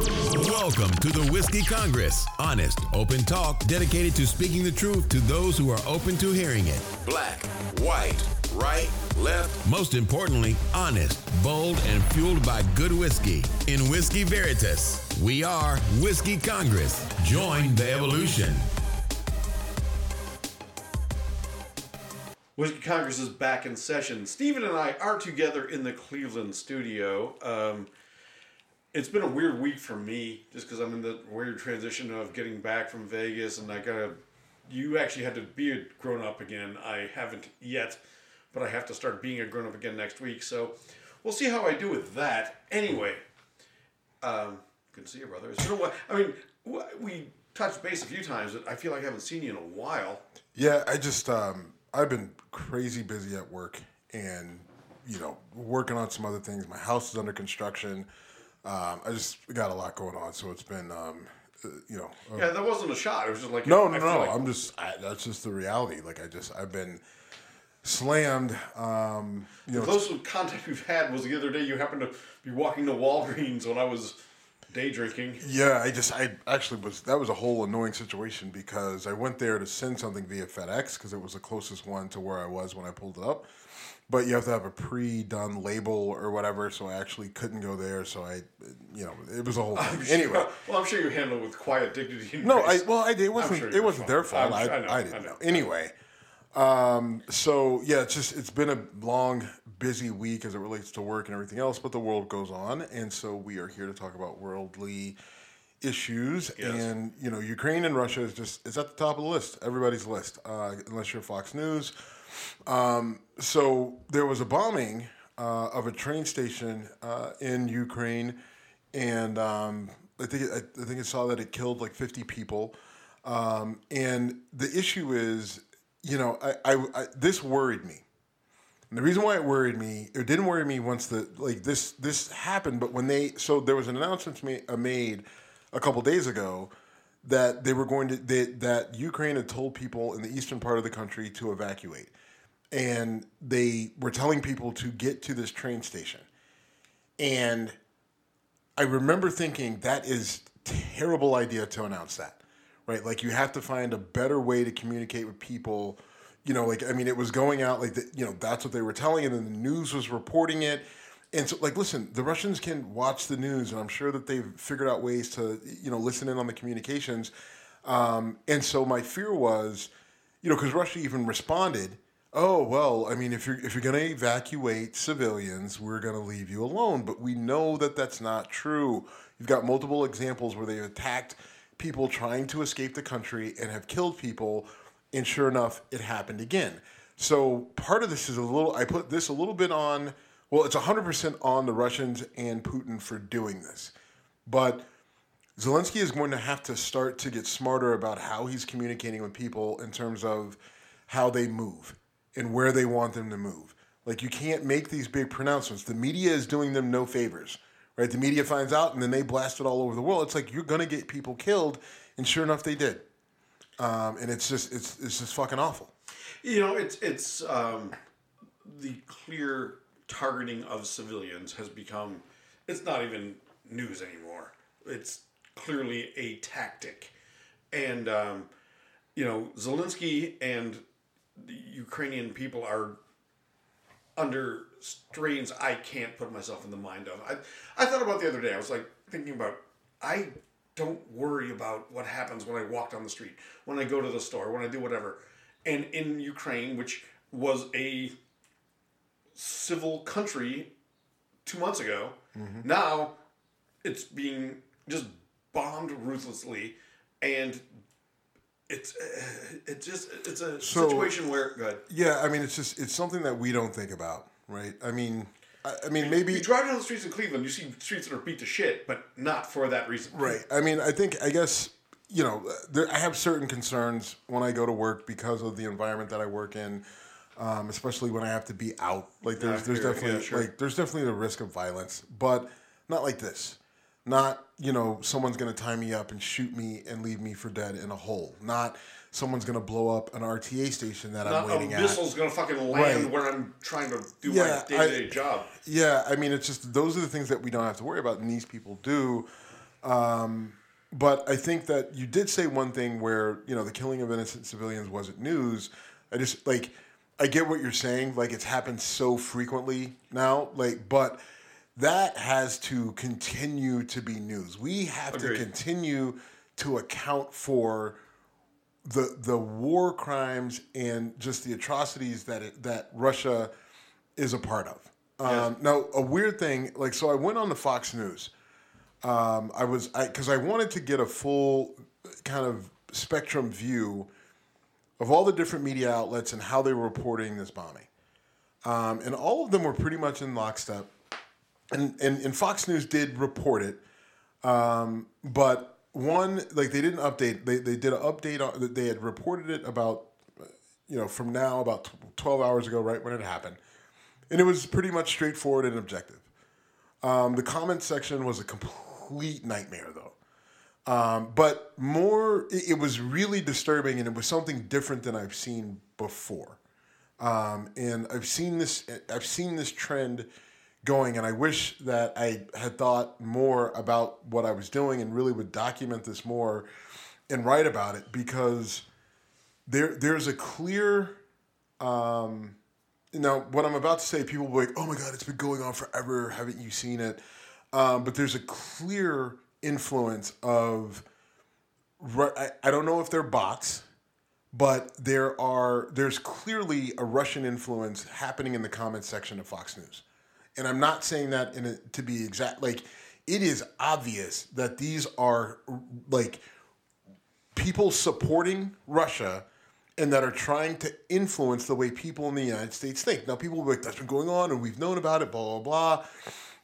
Welcome to the Whiskey Congress. Honest, open talk dedicated to speaking the truth to those who are open to hearing it. Black, white, right, left. Most importantly, honest, bold, and fueled by good whiskey. In Whiskey Veritas, we are Whiskey Congress. Join the evolution. Whiskey Congress is back in session. Stephen and I are together in the Cleveland studio. Um, it's been a weird week for me just because I'm in the weird transition of getting back from Vegas and I gotta. You actually had to be a grown up again. I haven't yet, but I have to start being a grown up again next week. So we'll see how I do with that. Anyway, um, good to see you, brother. It's been a while. I mean, we touched base a few times, but I feel like I haven't seen you in a while. Yeah, I just um, I've been crazy busy at work and you know working on some other things. My house is under construction. Um, I just got a lot going on, so it's been um, uh, you know. uh, Yeah, that wasn't a shot. It was just like no, no, no. like- I'm just I, that's just the reality. Like I just I've been slammed. Um, you know, The closest contact we've had was the other day. You happened to be walking to Walgreens when I was day drinking. Yeah, I just I actually was that was a whole annoying situation because I went there to send something via FedEx because it was the closest one to where I was when I pulled it up. But you have to have a pre-done label or whatever, so I actually couldn't go there. So I, you know, it was a whole thing. Anyway, well, I'm sure you handled it with quiet dignity. No, I well, I did. It wasn't. sure it wasn't their fault. I, I know, I I didn't know. know. Anyway, um, so yeah, it's just it's been a long, busy week as it relates to work and everything else. But the world goes on, and so we are here to talk about worldly issues. Yes. And you know, Ukraine and Russia is just it's at the top of the list, everybody's list, uh, unless you're Fox News. Um, so there was a bombing uh, of a train station uh, in Ukraine, and um, I think it, I, I think it saw that it killed like 50 people. Um, and the issue is, you know, I, I, I this worried me. And the reason why it worried me, it didn't worry me once the like this this happened, but when they so there was an announcement uh, made a couple days ago that they were going to they, that Ukraine had told people in the eastern part of the country to evacuate, and they were telling people to get to this train station, and I remember thinking that is terrible idea to announce that, right? Like you have to find a better way to communicate with people. You know, like I mean, it was going out like the, you know that's what they were telling, and then the news was reporting it. And so, like, listen, the Russians can watch the news, and I'm sure that they've figured out ways to, you know, listen in on the communications. Um, and so my fear was, you know, because Russia even responded, "Oh well, I mean, if you're if you're going to evacuate civilians, we're going to leave you alone." But we know that that's not true. You've got multiple examples where they've attacked people trying to escape the country and have killed people, and sure enough, it happened again. So part of this is a little. I put this a little bit on. Well, it's 100% on the Russians and Putin for doing this, but Zelensky is going to have to start to get smarter about how he's communicating with people in terms of how they move and where they want them to move. Like you can't make these big pronouncements. The media is doing them no favors, right? The media finds out and then they blast it all over the world. It's like you're to get people killed, and sure enough, they did. Um, and it's just it's it's just fucking awful. You know, it's it's um, the clear targeting of civilians has become. It's not even news anymore. It's clearly a tactic, and um, you know Zelensky and the Ukrainian people are under strains I can't put myself in the mind of. I I thought about the other day. I was like thinking about I don't worry about what happens when I walk down the street, when I go to the store, when I do whatever. And in Ukraine, which was a civil country two months ago, mm-hmm. now it's being just bombed ruthlessly, and it's uh, it's just it's a So- situation where good. Yeah, I mean, it's just it's something that we don't think about, right? I mean, I, I mean, maybe You drive down the streets in Cleveland, you see streets that are beat to shit, but not for that reason. Right. I mean, I think, I guess, you know, there, I have certain concerns when I go to work because of the environment that I work in, um, especially when I have to be out. Like, there's, I there's definitely, Yeah, sure. like, there's definitely the risk of violence, but not like this. Not, you know, someone's going to tie me up and shoot me and leave me for dead in a hole. Not someone's going to blow up an RTA station that I'm Not a waiting at. missile's gonna fucking land Right. where I'm trying to do Yeah, my day to day job. Yeah, I mean, it's just those are the things that we don't have to worry about, and these people do. Um, but I think that you did say one thing where you know the killing of innocent civilians wasn't news. I just like I get what you're saying. Like it's happened so frequently now. Like, but that has to continue to be news. We have Agreed. to continue to account for the the war crimes and just the atrocities that it, that Russia is a part of. Um, Now, a weird thing, like, so I went on the Fox News. Um, I was because I, wanted to get a full kind of spectrum view of all the different media outlets and how they were reporting this bombing, um, and all of them were pretty much in lockstep. And and, and Fox News did report it, um, but one like they didn't update. They they did an update on. They had reported it about you know from now about twelve hours ago, right when it happened, and it was pretty much straightforward and objective. Um, the comment section was a complete nightmare, though. Um, but more, it, it was really disturbing, and it was something different than I've seen before. Um, and I've seen this, I've seen this trend going, and I wish that I had thought more about what I was doing and really would document this more and write about it because there, there's a clear. Um, now, what I'm about to say, people will be like, "Oh my God, it's been going on forever. Haven't you seen it?" Um, but there's a clear influence of. I, I don't know if they're bots, but there are. There's clearly a Russian influence happening in the comment section of Fox News, and I'm not saying that in a, to be exact. Like, it is obvious that these are like people supporting Russia and that are trying to influence the way people in the United States think. Now, people will be like, that's been going on and we've known about it, blah, blah, blah.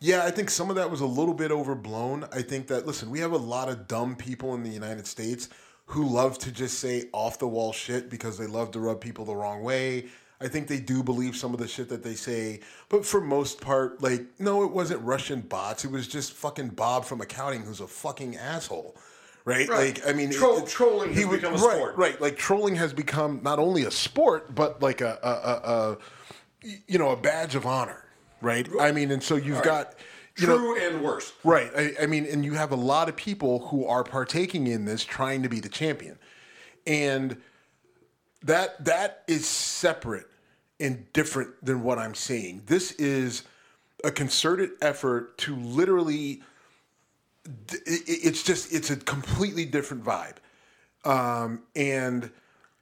Yeah, I think some of that was a little bit overblown. I think that, listen, we have a lot of dumb people in the United States who love to just say off the wall shit because they love to rub people the wrong way. I think they do believe some of the shit that they say, but for most part, like, no, it wasn't Russian bots. It was just fucking Bob from accounting who's a fucking asshole right? Right. Like, I mean, Troll- it- trolling has would- become a right, sport. Right, like trolling has become not only a sport, but like a, a, a, a you know, a badge of honor, right? I mean, and so you've got, you know, True and worse. Right. I, I mean, and you have a lot of people who are partaking in this, trying to be the champion, and that that is separate and different than what I'm seeing. This is a concerted effort to literally. It's just it's a completely different vibe, um, and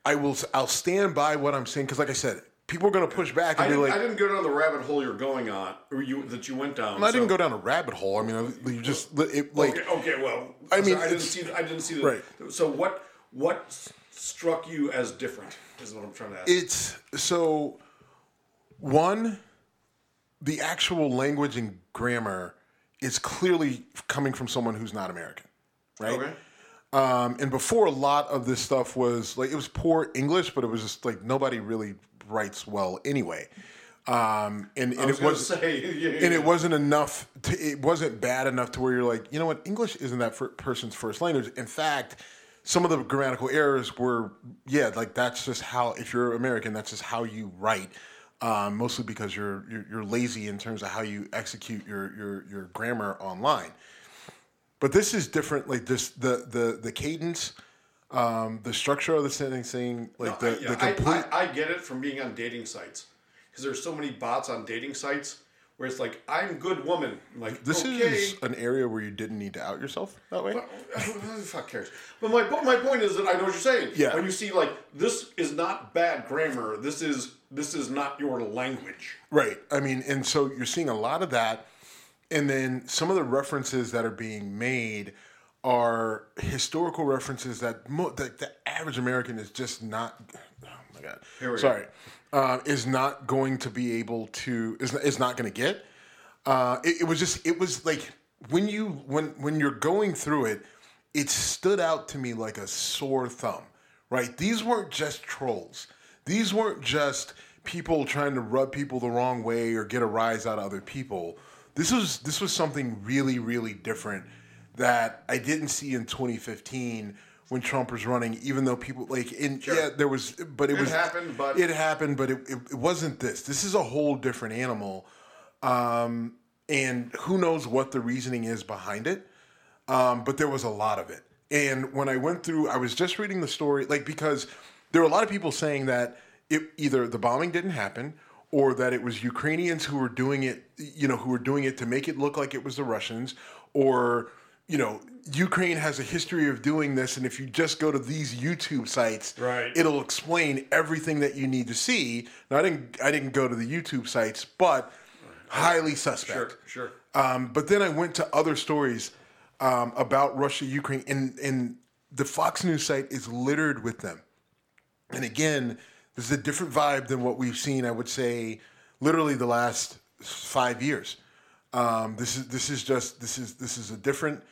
I will I'll stand by what I'm saying because, like I said, people are going to push back and I be like, I didn't go down the rabbit hole you're going on, or you that you went down. I so- didn't go down a rabbit hole. I mean, you just it, like. okay, okay, well, I mean, I didn't see. the- I didn't see the. Right. So what? What struck you as different? Is what I'm trying to ask. It's so one, the actual language and grammar is clearly coming from someone who's not American, right? okay. Um, and before a lot of this stuff was like it was poor English, but it was just like nobody really writes well anyway. Um, and, and was it was say, yeah, and yeah. it wasn't enough. To, it wasn't bad enough to where you're like, you know what, English isn't that person's first language. In fact, some of the grammatical errors were, yeah, like that's just how. If you're American, that's just how you write. Um, mostly because you're, you're you're lazy in terms of how you execute your your your grammar online. But this is different. Like this, the the the cadence, um, the structure of the sentencing, like No, the I, yeah, the complete. I, I, I get it from being on dating sites because there's so many bots on dating sites where it's like I'm good woman. I'm like this okay. is an area where you didn't need to out yourself that way. Who fuck cares? But my but my point is that I know what you're saying. Yeah. When you see like this is not bad grammar. This is this is not your language. Right. I mean, and so you're seeing a lot of that. And then some of the references that are being made are historical references that, mo- that the average American is just not. Oh my God. Here we go. Uh, is not going to be able to, is, is not going to get. Uh, it, it was just, it was like when you, when, when you're going through it, it stood out to me like a sore thumb, right? These weren't just trolls. These weren't just people trying to rub people the wrong way or get a rise out of other people. This was this was something really really different that I didn't see in 2015 when Trump was running. Even though people like in yeah there was but it, It was happened, but- it happened, but it, it, it wasn't this. This is a whole different animal, um, and who knows what the reasoning is behind it. um, but there was a lot of it. And when I went through, I was just reading the story, like because there were a lot of people saying that it either the bombing didn't happen or that it was Ukrainians who were doing it, you know, who were doing it to make it look like it was the Russians, or you know, Ukraine has a history of doing this, and if you just go to these YouTube sites, Right. it'll explain everything that you need to see. Now, I didn't, I didn't go to the YouTube sites, but highly suspect. Sure, sure. Um, but then I went to other stories um, about Russia, Ukraine, and and the Fox News site is littered with them. And again, this is a different vibe than what we've seen. I would say, literally the last five years. Um, this is this is just this is this is a different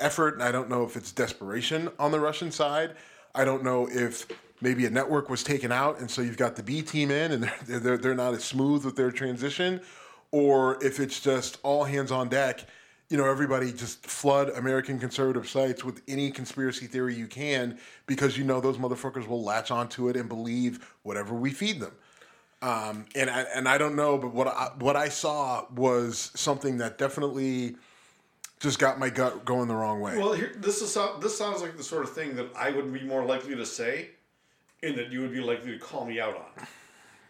effort, and I don't know if it's desperation on the Russian side. I don't know if maybe a network was taken out, and so you've got the B team in, and they're they're, they're not as smooth with their transition, or if it's just all hands on deck. You know, everybody just flood American conservative sites with any conspiracy theory you can because you know those motherfuckers will latch onto it and believe whatever we feed them. Um, and I, and I don't know, but what I, what I saw was something that definitely just got my gut going the wrong way. Well, here, this is this sounds like the sort of thing that I would be more likely to say, and that you would be likely to call me out on.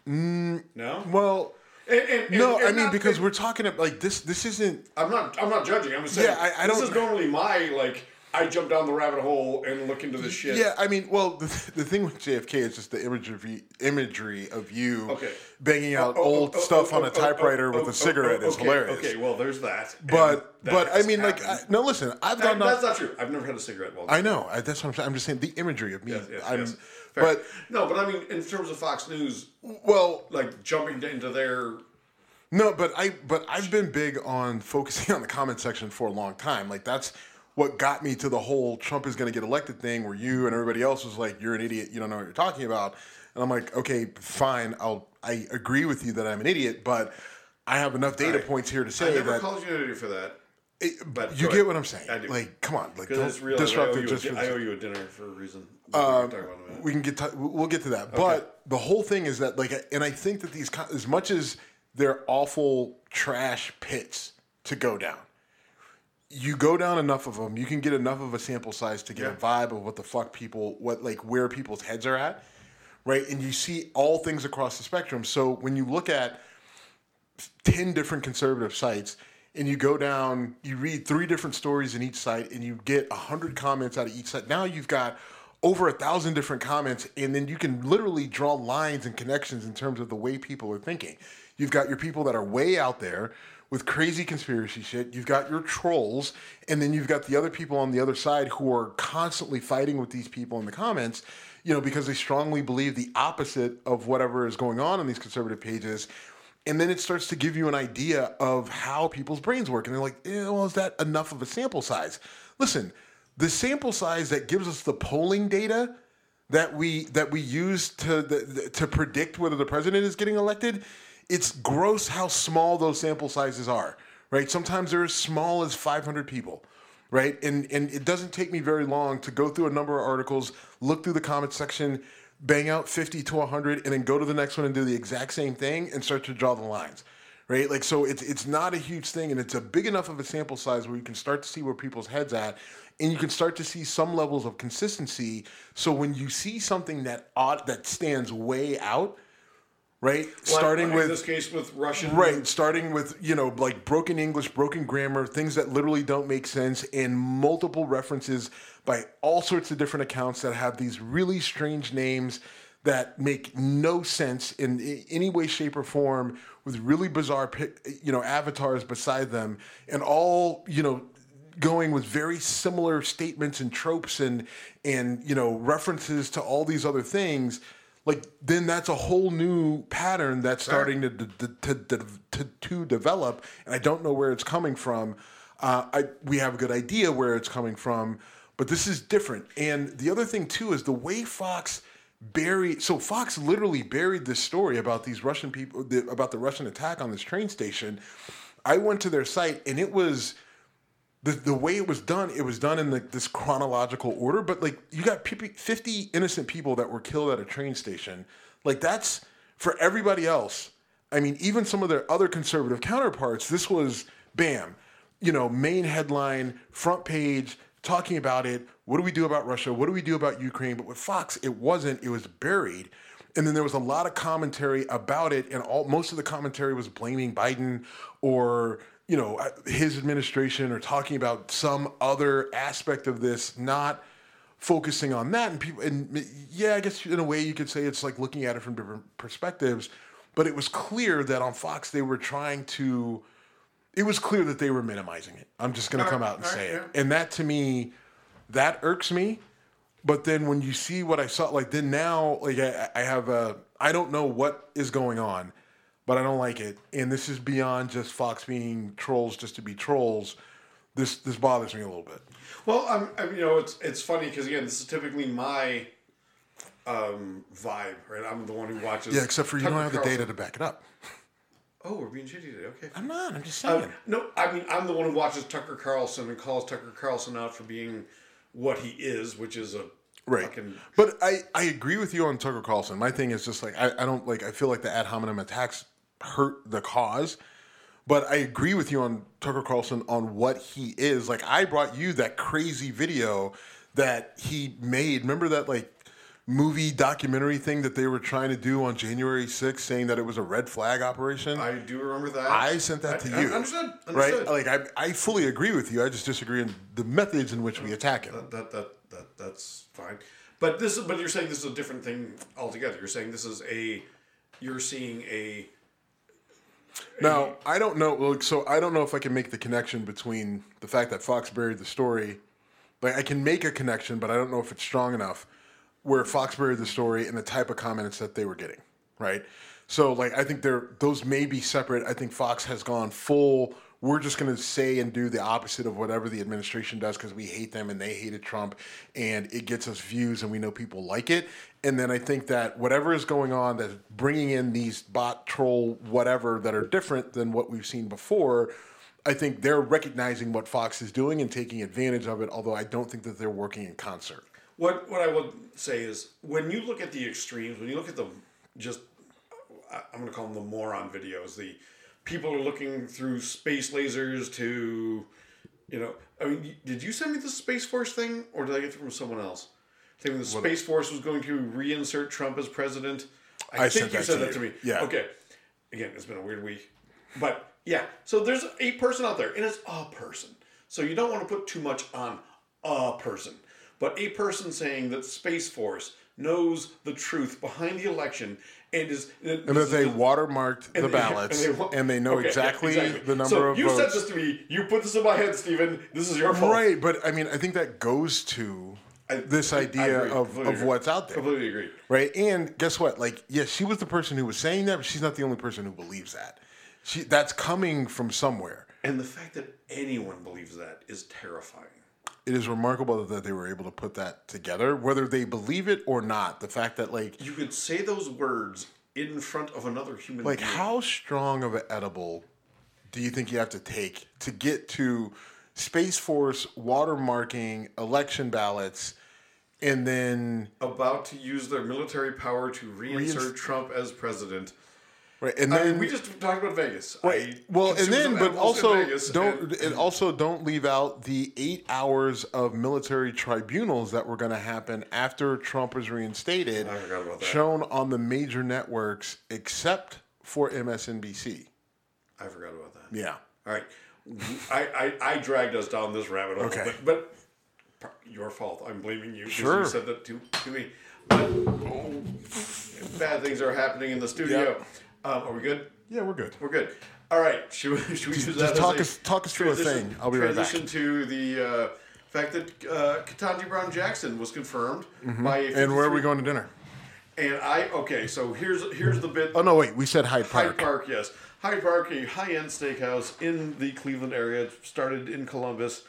Mm, no, well, And- and- and- no, I mean because we're talking about like this. This isn't. I'm not. I'm not judging. I'm just saying. Yeah, I- I don't- This is normally my like. I jump down the rabbit hole and look into this shit. Yeah, I mean, well, the, the thing with JFK is just the imagery imagery of you Okay. banging out Oh, oh, old oh, stuff oh, on oh, a typewriter oh, with oh, a oh, cigarette oh, is okay, hilarious. Okay, well, there's that. But that but I mean, like, I, no, listen, I've That- gone that's not true. I've never had a cigarette while. I know. I, that's what I'm saying. I'm just saying the imagery of me. Yes, yes, I'm, yes. Fair. but no, but I mean, in terms of Fox News, well, like jumping into their No, but I but I've been big on focusing on the comment section for a long time. Like that's what got me to the whole Trump is going to get elected thing, where you and everybody else was like, "You're an idiot. You don't know what you're talking about." And I'm like, "Okay, fine. I'll I agree with you that I'm an idiot, but I have enough data Right. points here to say I never that called you an idiot for that. it- but you get ahead. what I'm saying. I do. Like, come on, like don't real. Disrupt it just di- I owe you a dinner for a reason. Uh, we can talk about a we can get to, we'll get to that. But the whole thing is that like, and I think that these as much as they're awful trash pits to go down, you go down enough of them, you can get enough of a sample size to get a vibe of what the fuck people, what like where people's heads are at, right? And you see all things across the spectrum. So when you look at 10 different conservative sites and you go down you read three different stories in each site and you get 100 comments out of each site now you've got over a thousand different comments and then you can literally draw lines and connections in terms of the way people are thinking you've got your people that are way out there with crazy conspiracy shit you've got your trolls and then you've got the other people on the other side who are constantly fighting with these people in the comments you know because they strongly believe the opposite of whatever is going on in these conservative pages and then it starts to give you an idea of how people's brains work. And they're like, eh, well, is that enough of a sample size? Listen, the sample size that gives us the polling data that we that we use to the, to predict whether the president is getting elected, it's gross how small those sample sizes are. Right? Sometimes they're as small as 500 people. Right? And and it doesn't take me very long to go through a number of articles, look through the comment section, bang out 50 to 100 and then go to the next one and do the exact same thing and start to draw the lines right like so it's it's not a huge thing and it's a big enough of a sample size where you can start to see where people's heads at and you can start to see some levels of consistency so when you see something that ought that stands way out right starting Like with this case with Russian. Right, starting with, you know, like broken English, broken grammar, things that literally don't make sense, and multiple references by all sorts of different accounts that have these really strange names that make no sense in any way, shape, or form with really bizarre, you know, avatars beside them, and all, you know, going with very similar statements and tropes and and you know references to all these other things like then that's a whole new pattern that's starting to to, to, to, to to develop and i don't know where it's coming from. Uh, I, we have a good idea where it's coming from but this is different. And the other thing too is the way fox buried so fox literally buried this story about these russian people the, about the russian attack on this train station. I went to their site and it was the, the way it was done, it was done in this chronological order. But like, you got 50 innocent people that were killed at a train station. Like, that's for everybody else. I mean, even some of their other conservative counterparts, this was bam. you know, main headline, front page, talking about it. What do we do about Russia? What do we do about Ukraine? But with Fox, it wasn't. It was buried. And then there was a lot of commentary about it, and all most of the commentary was blaming Biden or you know uh, his administration or talking about some other aspect of this, not focusing on that. And people, and yeah, I guess in a way you could say it's like looking at it from different perspectives. But it was clear that on Fox they were trying to. It was clear that they were minimizing it. I'm just going to come out and say it, and that to me, that irks me but then when you see what I saw, like then now, like I, I have a, I don't know what is going on, but I don't like it. And this is beyond just Fox being trolls just to be trolls. This this bothers me a little bit. Well, I'm, I'm you know, it's it's funny because again, this is typically my um, vibe, right? I'm the one who watches. Yeah, except for you Tucker don't have Carlson. the data to back it up. Oh, we're being shitty today. Okay. I'm not. I'm just saying. Um, no, I mean I'm the one who watches Tucker Carlson and calls Tucker Carlson out for being what he is, which is a right. Fucking... But I I agree with you on Tucker Carlson. My thing is just like I, I don't like I feel like the ad hominem attacks hurt the cause. But I agree with you on Tucker Carlson on what he is. Like I brought you that crazy video that he made. Remember that like movie documentary thing that they were trying to do on January 6th saying that it was a red flag operation? I do remember that. I sent that to I, you. Understood, understood. Right? Like I, I fully agree with you. I just disagree in the methods in which we attack it. That, that, that, that that's fine. But this is but you're saying this is a different thing altogether. You're saying this is a you're seeing a now, I don't know. So I don't know if I can make the connection between the fact that Fox buried the story. Like I can make a connection, but I don't know if it's strong enough where Fox buried the story and the type of comments that they were getting, right? So like I think they're those may be separate. I think Fox has gone full. We're just going to say and do the opposite of whatever the administration does because we hate them and they hated Trump, and it gets us views and we know people like it. And then I think that whatever is going on, that's bringing in these bot troll whatever that are different than what we've seen before. I think they're recognizing what Fox is doing and taking advantage of it. Although I don't think that they're working in concert. What what I would say is when you look at the extremes, when you look at the just I'm going to call them the moron videos. The people are looking through space lasers to, you know, I mean, did you send me the Space Force thing, or did I get it from someone else? Thinking the Space Force was going to reinsert Trump as president. I, I think you said that to me. Yeah. Okay. Again, it's been a weird week, but yeah. So there's a person out there, and it's a person. So you don't want to put too much on a person but a person saying that Space Force knows the truth behind the election and is and that they watermarked the ballots and they, and they know okay, exactly, exactly, the number so of you votes. said this to me. You put this in my head, Stephen. This is your fault. Right, but I mean, I think that goes to I, this idea of, of what's out there. Completely agree. Right, and guess what? Like, yes, she was the person who was saying that, but she's not the only person who believes that. She that's coming from somewhere. And the fact that anyone believes that is terrifying it is remarkable that they were able to put that together, whether they believe it or not. The fact that like you could say those words in front of another human. Like, being. how strong of an edible do you think you have to take to get to Space Force watermarking election ballots? And then about to use their military power to reinsert Trump as president Right, and then I mean, we just talked about Vegas. Right. well, and then, but also don't and, and also don't leave out the eight hours of military tribunals that were going to happen after Trump was reinstated, I forgot about that. shown on the major networks except for MSNBC. I forgot about that. Yeah. All right. I, I, I dragged us down this rabbit hole, okay. but, but your fault. I'm blaming you. Sure. You said that to, to me. But, oh, bad things are happening in the studio. Yep. Um, are we good? Yeah, we're good. We're good. All right. Should we, should we use just, that? talk us talk us through a thing. I'll be right back. Transition to the uh, fact that uh, Ketanji Brown Jackson was confirmed mm-hmm. by. and where are we going to dinner? And I okay, so here's here's the bit. Oh no, wait, we said Hyde Park. Hyde Park, yes. Hyde Park, a high-end steakhouse in the Cleveland area. Started in Columbus.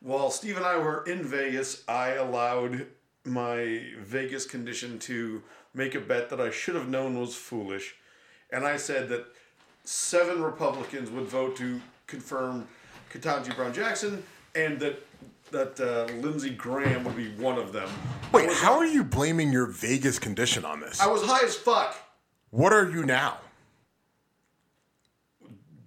While Steve and I were in Vegas, I allowed my Vegas condition to make a bet that I should have known was foolish and I said that seven Republicans would vote to confirm Ketanji Brown Jackson, and that that uh, Lindsey Graham would be one of them. Wait, how are you blaming your Vegas condition on this? I was high as fuck. What are you now?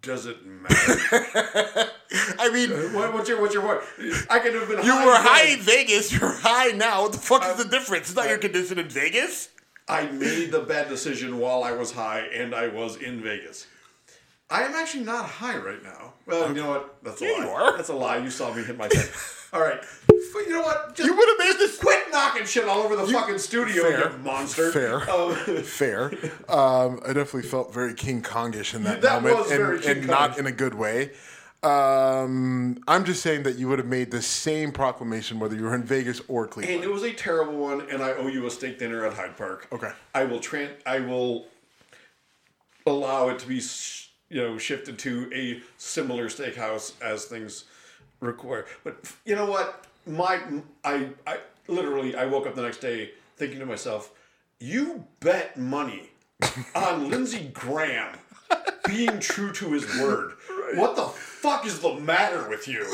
Does it matter? I mean, uh, what, what's your what's your what? I could have been. you high were high in Vegas. You're high now. What the fuck is uh, the difference? It's not uh, your condition in Vegas. I made the bad decision while I was high and I was in Vegas. I am actually not high right now. Well, you know what? That's a Yeah, lie. you are. That's a lie. You saw me hit my head. All right. But you know what? Just You would have made this quit knocking shit all over the fucking studio, Fair. you monster. Fair. Um, fair. Um, I definitely felt very King Kongish in that, That moment, and, and not in a good way. Um, I'm just saying that you would have made the same proclamation whether you were in Vegas or Cleveland. and it was a terrible one, and I owe you a steak dinner at Hyde Park. Okay. I will tran- I will allow it to be, sh- you know, shifted to a similar steakhouse as things require. But you know what? My I I literally I woke up the next day thinking to myself, you bet money on Lindsey Graham being true to his word. What the fuck is the matter with you?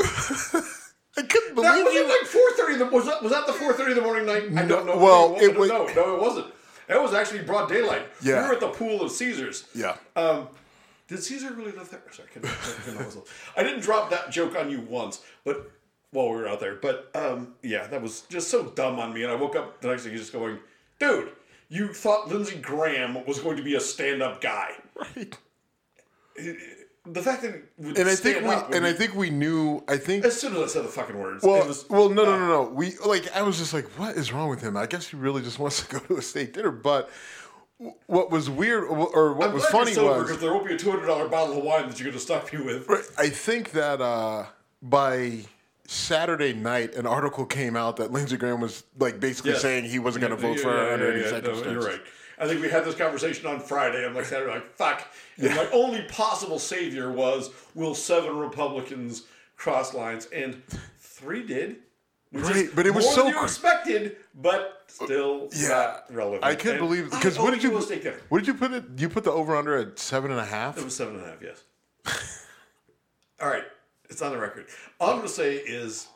I couldn't That believe was you. it like four thirty. The was that was that the four thirty in the morning night? I don't know. well, it, it was, no, no, it wasn't. It was actually broad daylight. Yeah. we were at the pool of Caesars. Yeah. Um, did Caesar really live there? Sorry, I, I. I didn't drop that joke on you once, but while we were out there. But um, yeah, that was just so dumb on me. And I woke up the next day just going, dude, you thought Lindsey Graham was going to be a stand-up guy. Right. The fact that would And I think we and I think we knew. I think as soon as I said the fucking words, Well, it was, well, no, no, no, no. We like I was just like, what is wrong with him? I guess he really just wants to go to a steak dinner. But what was weird, or what I'm was funny sober was, because there won't be a two hundred dollar bottle of wine that you're going to stuff me with. I think that uh, by Saturday night, an article came out that Lindsey Graham was like basically saying he wasn't going to vote Yeah, for her under any yeah, no. You're right. I think we had this conversation on Friday. I'm like Saturday, like fuck. And my only possible savior was will seven Republicans cross lines, and three did. Which is Right, but it was more so than you expected, but still uh, Yeah, not relevant. I couldn't And believe because what did you what did you put it? You put the over under at seven and a half. It was seven and a half, yes. All right, it's on the record. All I'm going to say is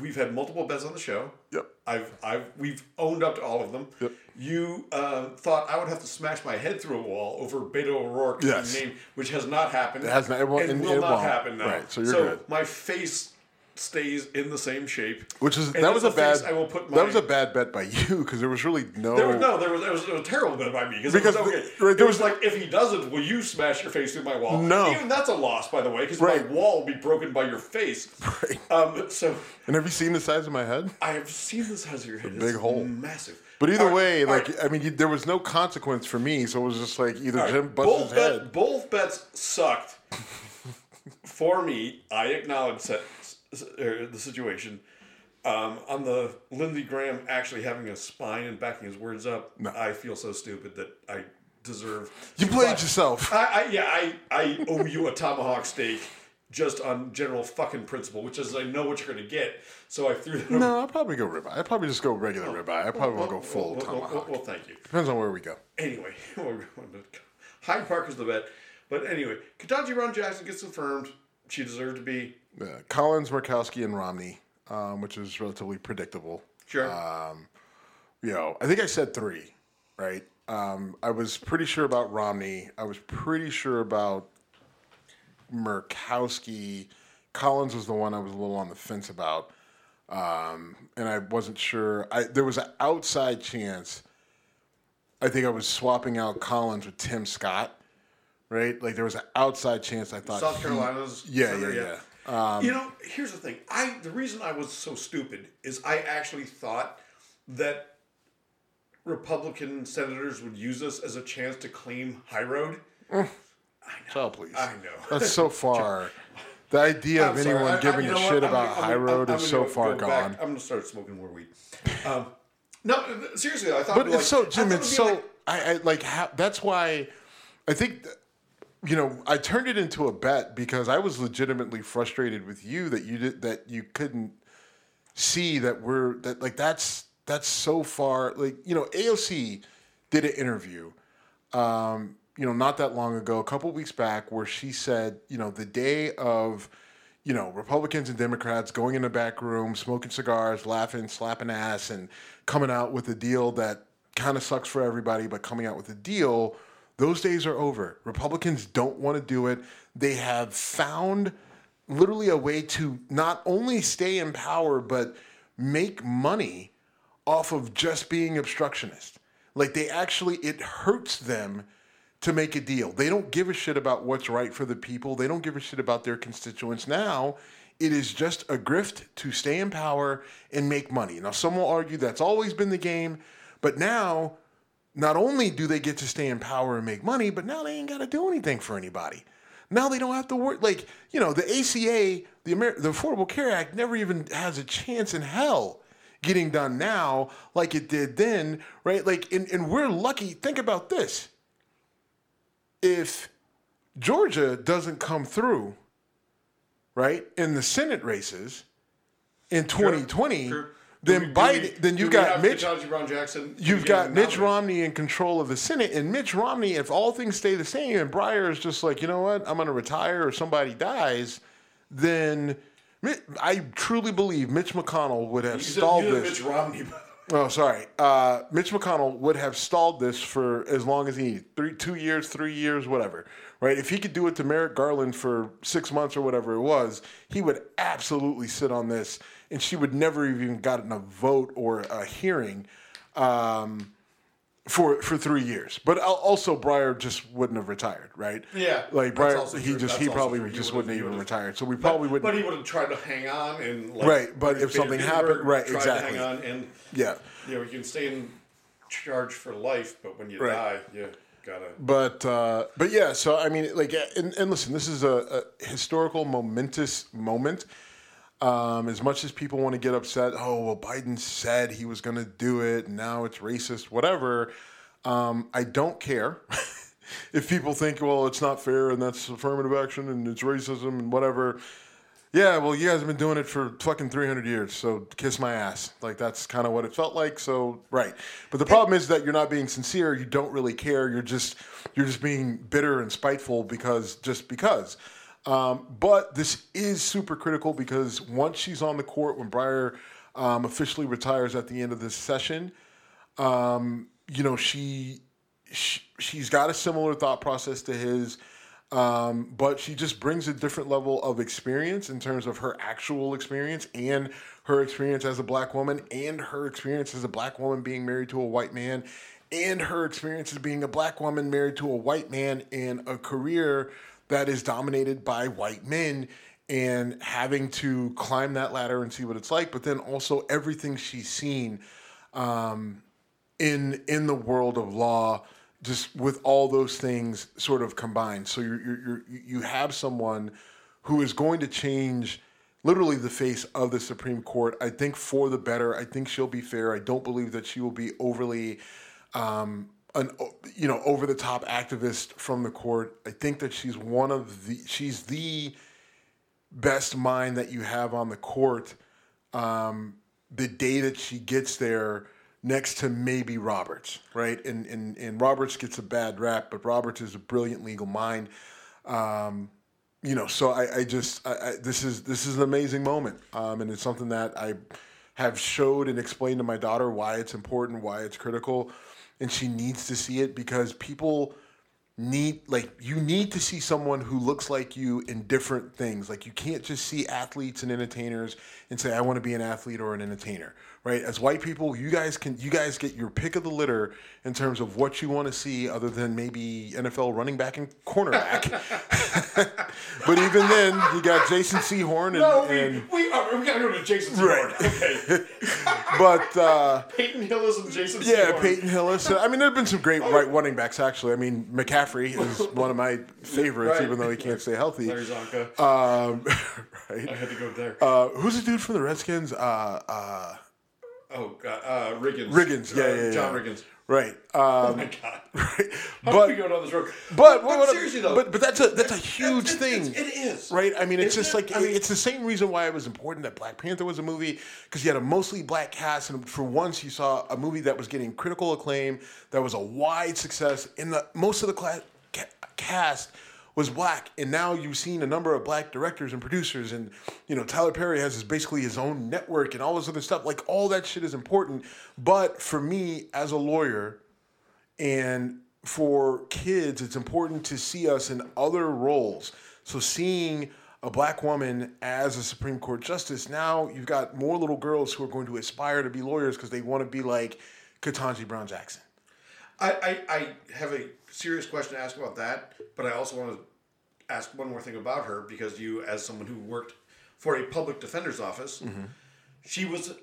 we've had multiple bets on the show. Yep. I've, I've, we've owned up to all of them. Yep. You um, thought I would have to smash my head through a wall over Beto O'Rourke being Yes. named, which has not happened. It has not- it won't- and and will it not won't. happen now. Right, so you're good. my face stays in the same shape. Which is And that was a that's the face bad I will put my, that was a bad bet by you because there was really no. there was no, there was, there was, it was a terrible bet by me because, Because it was okay. the- right, there was was- like if he doesn't, will you smash your face through my wall? No. even that's a loss, by the way, because Right. my wall will be broken by your face. Right. Um, so And have you seen the size of my head? I have seen the size of your head. It's Big hole. massive. But either right, way, like right. I mean, you, there was no consequence for me, so it was just like either right, Jim busts both, his bet- head. both bets sucked. For me, I acknowledge that, er, the situation. Um, on the Lindsey Graham actually having a spine and backing his words up, I feel so stupid that I deserve. You played yourself. I, I yeah, I, I owe you a tomahawk steak just on general fucking principle, which is I know what you're going to get, so I threw that. No, I'd probably go ribeye. I'd probably just go regular ribeye. I probably won't go full well, well, tomahawk. well, well, thank you. Depends on where we go. Anyway, Hyde Park is the bet. But anyway, Ketanji Brown Jackson gets confirmed. She deserved to be. Uh, Collins, Murkowski, and Romney, um, which is relatively predictable. Sure. You know, I think I said three, right? Um, I was pretty sure about Romney. I was pretty sure about Murkowski. Collins was the one I was a little on the fence about, um, and I wasn't sure. I, there was an outside chance. I think I was swapping out Collins with Tim Scott, right? Like there was an outside chance I thought South he- Carolina's. yeah, senator, yeah, yeah. you know, here's the thing. I the reason I was so stupid is I actually thought that Republican senators would use this as a chance to claim high road. Oh, please. I know. That's so far. The idea of I'm sorry. anyone I- I- giving you a what? shit I'm about gonna- I'm High gonna- Road I'm is so go- far go back. gone. I'm gonna start smoking more weed. Um, no, seriously, I thought. But like, it's so, Jim. It's so. like- I, I like. How, that's why. I think. You know, I turned it into a bet because I was legitimately frustrated with you that you did that you couldn't see that we're that like that's that's so far like you know AOC did an interview um, you know, not that long ago, a couple weeks back, where she said, you know, the day of, you know, Republicans and Democrats going in the back room, smoking cigars, laughing, slapping ass, and coming out with a deal that kind of sucks for everybody, but coming out with a deal, those days are over. Republicans don't want to do it. they have found literally a way to not only stay in power but make money off of just being obstructionist. Like they actually, it hurts them to make a deal. They don't give a shit about what's right for the people. They don't give a shit about their constituents. Now, it is just a grift to stay in power and make money. Now, some will argue that's always been the game, but now, not only do they get to stay in power and make money, but now they ain't got to do anything for anybody. Now they don't have to work. Like, you know, the ACA, the, Amer- the Affordable Care Act, never even has a chance in hell getting done now like it did then, right? Like, and, and we're lucky. Think about this. If Georgia doesn't come through, right, in the Senate races in 2020, Sure. Then Do we- do Biden, we- then you've got Mitch. You've got Mitch? Romney in control of the Senate, and Mitch Romney, if all things stay the same, and Breyer is just like, you know what, I'm going to retire, or somebody dies, then I truly believe Mitch McConnell would have You stalled this. Mitch Romney. by the way. Oh, sorry. Uh, Mitch McConnell would have stalled this for as long as he needed three, two years, three years, whatever. Right? If he could do it to Merrick Garland for six months or whatever it was, he would absolutely sit on this, and she would never even gotten a vote or a hearing um, for for three years. But also, Breyer just wouldn't have retired, right? Yeah, like Breyer, also he true. just That's he probably true. Just wouldn't he even would've- So we But, probably would. but he would have tried to hang on and like, Right, but if something happened- right, tried exactly. To hang on and yeah. you know you can stay in charge for life, but when you Right. die, you gotta. But uh, but yeah, so I mean, like, and, and listen, this is a, a historical, momentous moment. Um, as much as people want to get upset, oh well, Biden said he was going to do it, and now it's racist, whatever. Um, I don't care if people think, well, it's not fair, and that's affirmative action, and it's racism, and whatever. Yeah, well, you guys have been doing it for fucking 300 years, so kiss my ass. Like, that's kind of what it felt like, so, right. But the problem is that you're not being sincere, you don't really care, you're just, you're just being bitter and spiteful because, just because. Um, but this is super critical because once she's on the court, when Breyer um, officially retires at the end of this session, um, you know, she, she she's got a similar thought process to his, um, but she just brings a different level of experience in terms of her actual experience and her experience as a black woman and her experience as a black woman being married to a white man and her experience as being a black woman married to a white man in a career that is dominated by white men and having to climb that ladder and see what it's like but then also everything she's seen um, in in the world of law just with all those things sort of combined. So you're, you're you have someone who is going to change literally the face of the supreme court i think for the better. I think she'll be fair. I don't believe that she will be overly um, an you know over the top activist from the court i think that she's one of the she's the best mind that you have on the court um, the day that she gets there next to maybe Roberts, right? And, and, and Roberts gets a bad rap, but Roberts is a brilliant legal mind. Um, you know, so I, I just, I, I, this is, this is an amazing moment. Um, and it's something that I have showed and explained to my daughter why it's important, why it's critical. And she needs to see it because people, need like you need to see someone who looks like you in different things. Like you can't just see athletes and entertainers and say i want to be an athlete or an entertainer right as white people you guys can you guys get your pick of the litter in terms of what you want to see other than maybe nfl running back and cornerback but even then you got jason sehorn and, No, we, and we, uh, we gotta go to Jason Right. Sehorn. Okay. but uh Peyton Hillis and Jason Yeah, Sehorn. Peyton Hillis. I mean, there have been some great right running backs, actually. I mean, McCaffrey is one of my favorites, Right. even though he can't stay healthy. Larry Csonka. Um, right. I had to go there. Uh, who's the dude from the Redskins? Uh, uh, oh, God. Uh, Riggins. Riggins, yeah, Uh, yeah, yeah. John Riggins. right. Oh, Um, my God. right. How But we go down this road? but, but what- seriously, though. but but that's a that's a huge thing. it is. right. I mean, it's Isn't just like I mean- it's the same reason why it was important that Black Panther was a movie because you had a mostly black cast, and for once you saw a movie that was getting critical acclaim, that was a wide success, and the most of the cla- ca- cast was black, and now you've seen a number of black directors and producers, and you know Tyler Perry has his basically his own network and all this other stuff. Like all that shit is important, but for me as a lawyer, and for kids, it's important to see us in other roles. So seeing a black woman as a Supreme Court justice, now you've got more little girls who are going to aspire to be lawyers because they want to be like Ketanji Brown Jackson. I, I, I have a serious question to ask about that, but I also want to ask one more thing about her because you, as someone who worked for a public defender's office, Mm-hmm. she was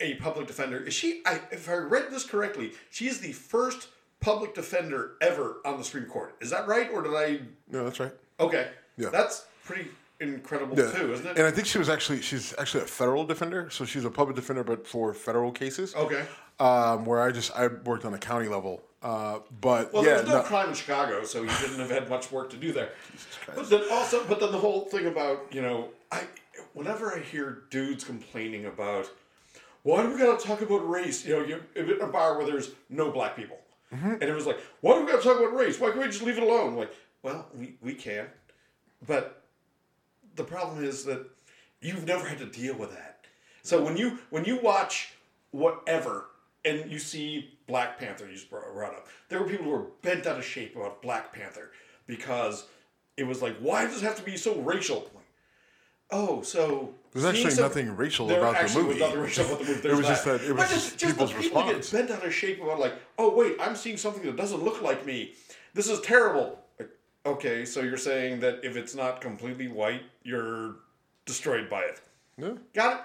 a public defender. Is she? I, if I read this correctly, she is the first public defender ever on the Supreme Court. Is that right, or did I? No, that's right. Okay, Yeah. that's pretty incredible Yeah. too, isn't it? And I think she was actually she's actually a federal defender, so she's a public defender, but for federal cases. okay. Um, where I just I worked on the county level, uh, but Well, yeah, there was no, no- crime in Chicago, so you didn't have had much work to do there. But then also, but then the whole thing about you know, I whenever I hear dudes complaining about why do we gotta talk about race? You know, you in a bar where there's no black people, Mm-hmm. and it was like, why do we gotta talk about race? Why can't we just leave it alone? like, well, we we can, but the problem is that you've never had to deal with that. So when you when you watch whatever and you see Black Panther, you just brought brought up, there were people who were bent out of shape about Black Panther because it was like, why does it have to be so racial? Like, oh, so There's actually nothing racial about the movie. nothing racial about the movie. It was just that- it was just the people's people response. get bent out of shape about like, oh wait, I'm seeing something that doesn't look like me. This is terrible. Like, okay, so you're saying that if it's not completely white, you're destroyed by it. Yeah. Got it.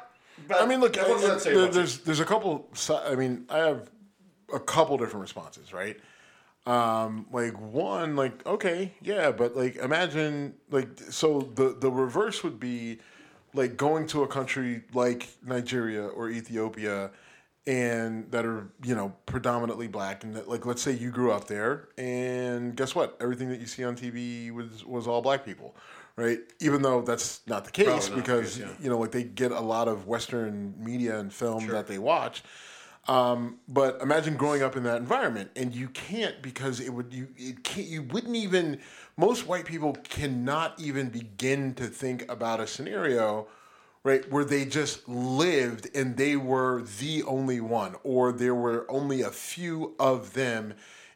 But I mean, look, does I- there- there's there's a couple. I mean, I have a couple different responses, right? Um, like one, like okay, yeah, but like imagine like so the the reverse would be like going to a country like Nigeria or Ethiopia and that are you know predominantly black and that, like let's say you grew up there and guess what everything that you see on TV was was all black people right even though that's not the case not the because case, yeah. you know like they get a lot of western media and film that they watch um, but imagine growing up in that environment and you can't because it would you it can't you wouldn't even most white people cannot even begin to think about a scenario right where they just lived and they were the only one or there were only a few of them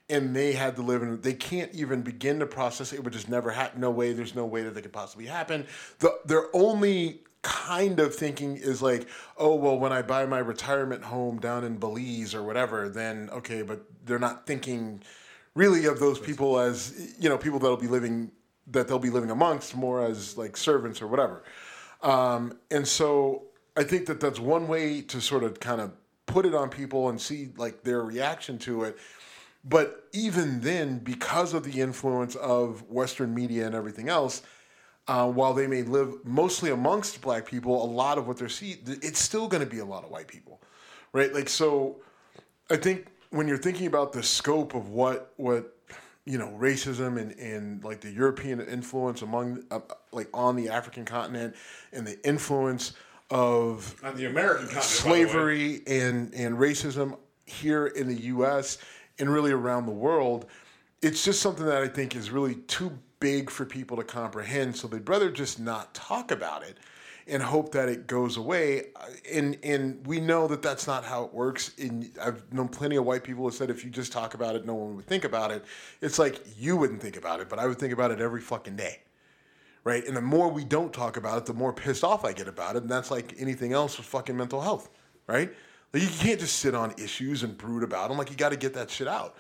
and they had to live in they can't even begin to process it, it would just never happen no way there's no way that that could possibly happen. The their only kind of thinking is like oh well when i buy my retirement home down in belize or whatever then okay but they're not thinking really of those people as you know people that'll be living that they'll be living amongst more as like servants or whatever um, and so I think that that's one way to sort of kind of put it on people and see like their reaction to it. But even then, because of the influence of Western media and everything else, uh, while they may live mostly amongst black people, a lot of what they're see it's still going to be a lot of white people, right? Like so, I think when you're thinking about the scope of what what you know racism and, and like the European influence among uh, like on the African continent and the influence of on the American continent, slavery and and racism here in the U.S. and really around the world, it's just something that I think is really too big for people to comprehend. So they'd rather just not talk about it and hope that it goes away. Uh, and and we know that that's not how it works. And I've known plenty of white people who said if you just talk about it, no one would think about it. It's like you wouldn't think about it, but I would think about it every fucking day right? And the more we don't talk about it, the more pissed off I get about it. And that's like anything else with fucking mental health, right? Like you can't just sit on issues and brood about them. Like you got to get that shit out.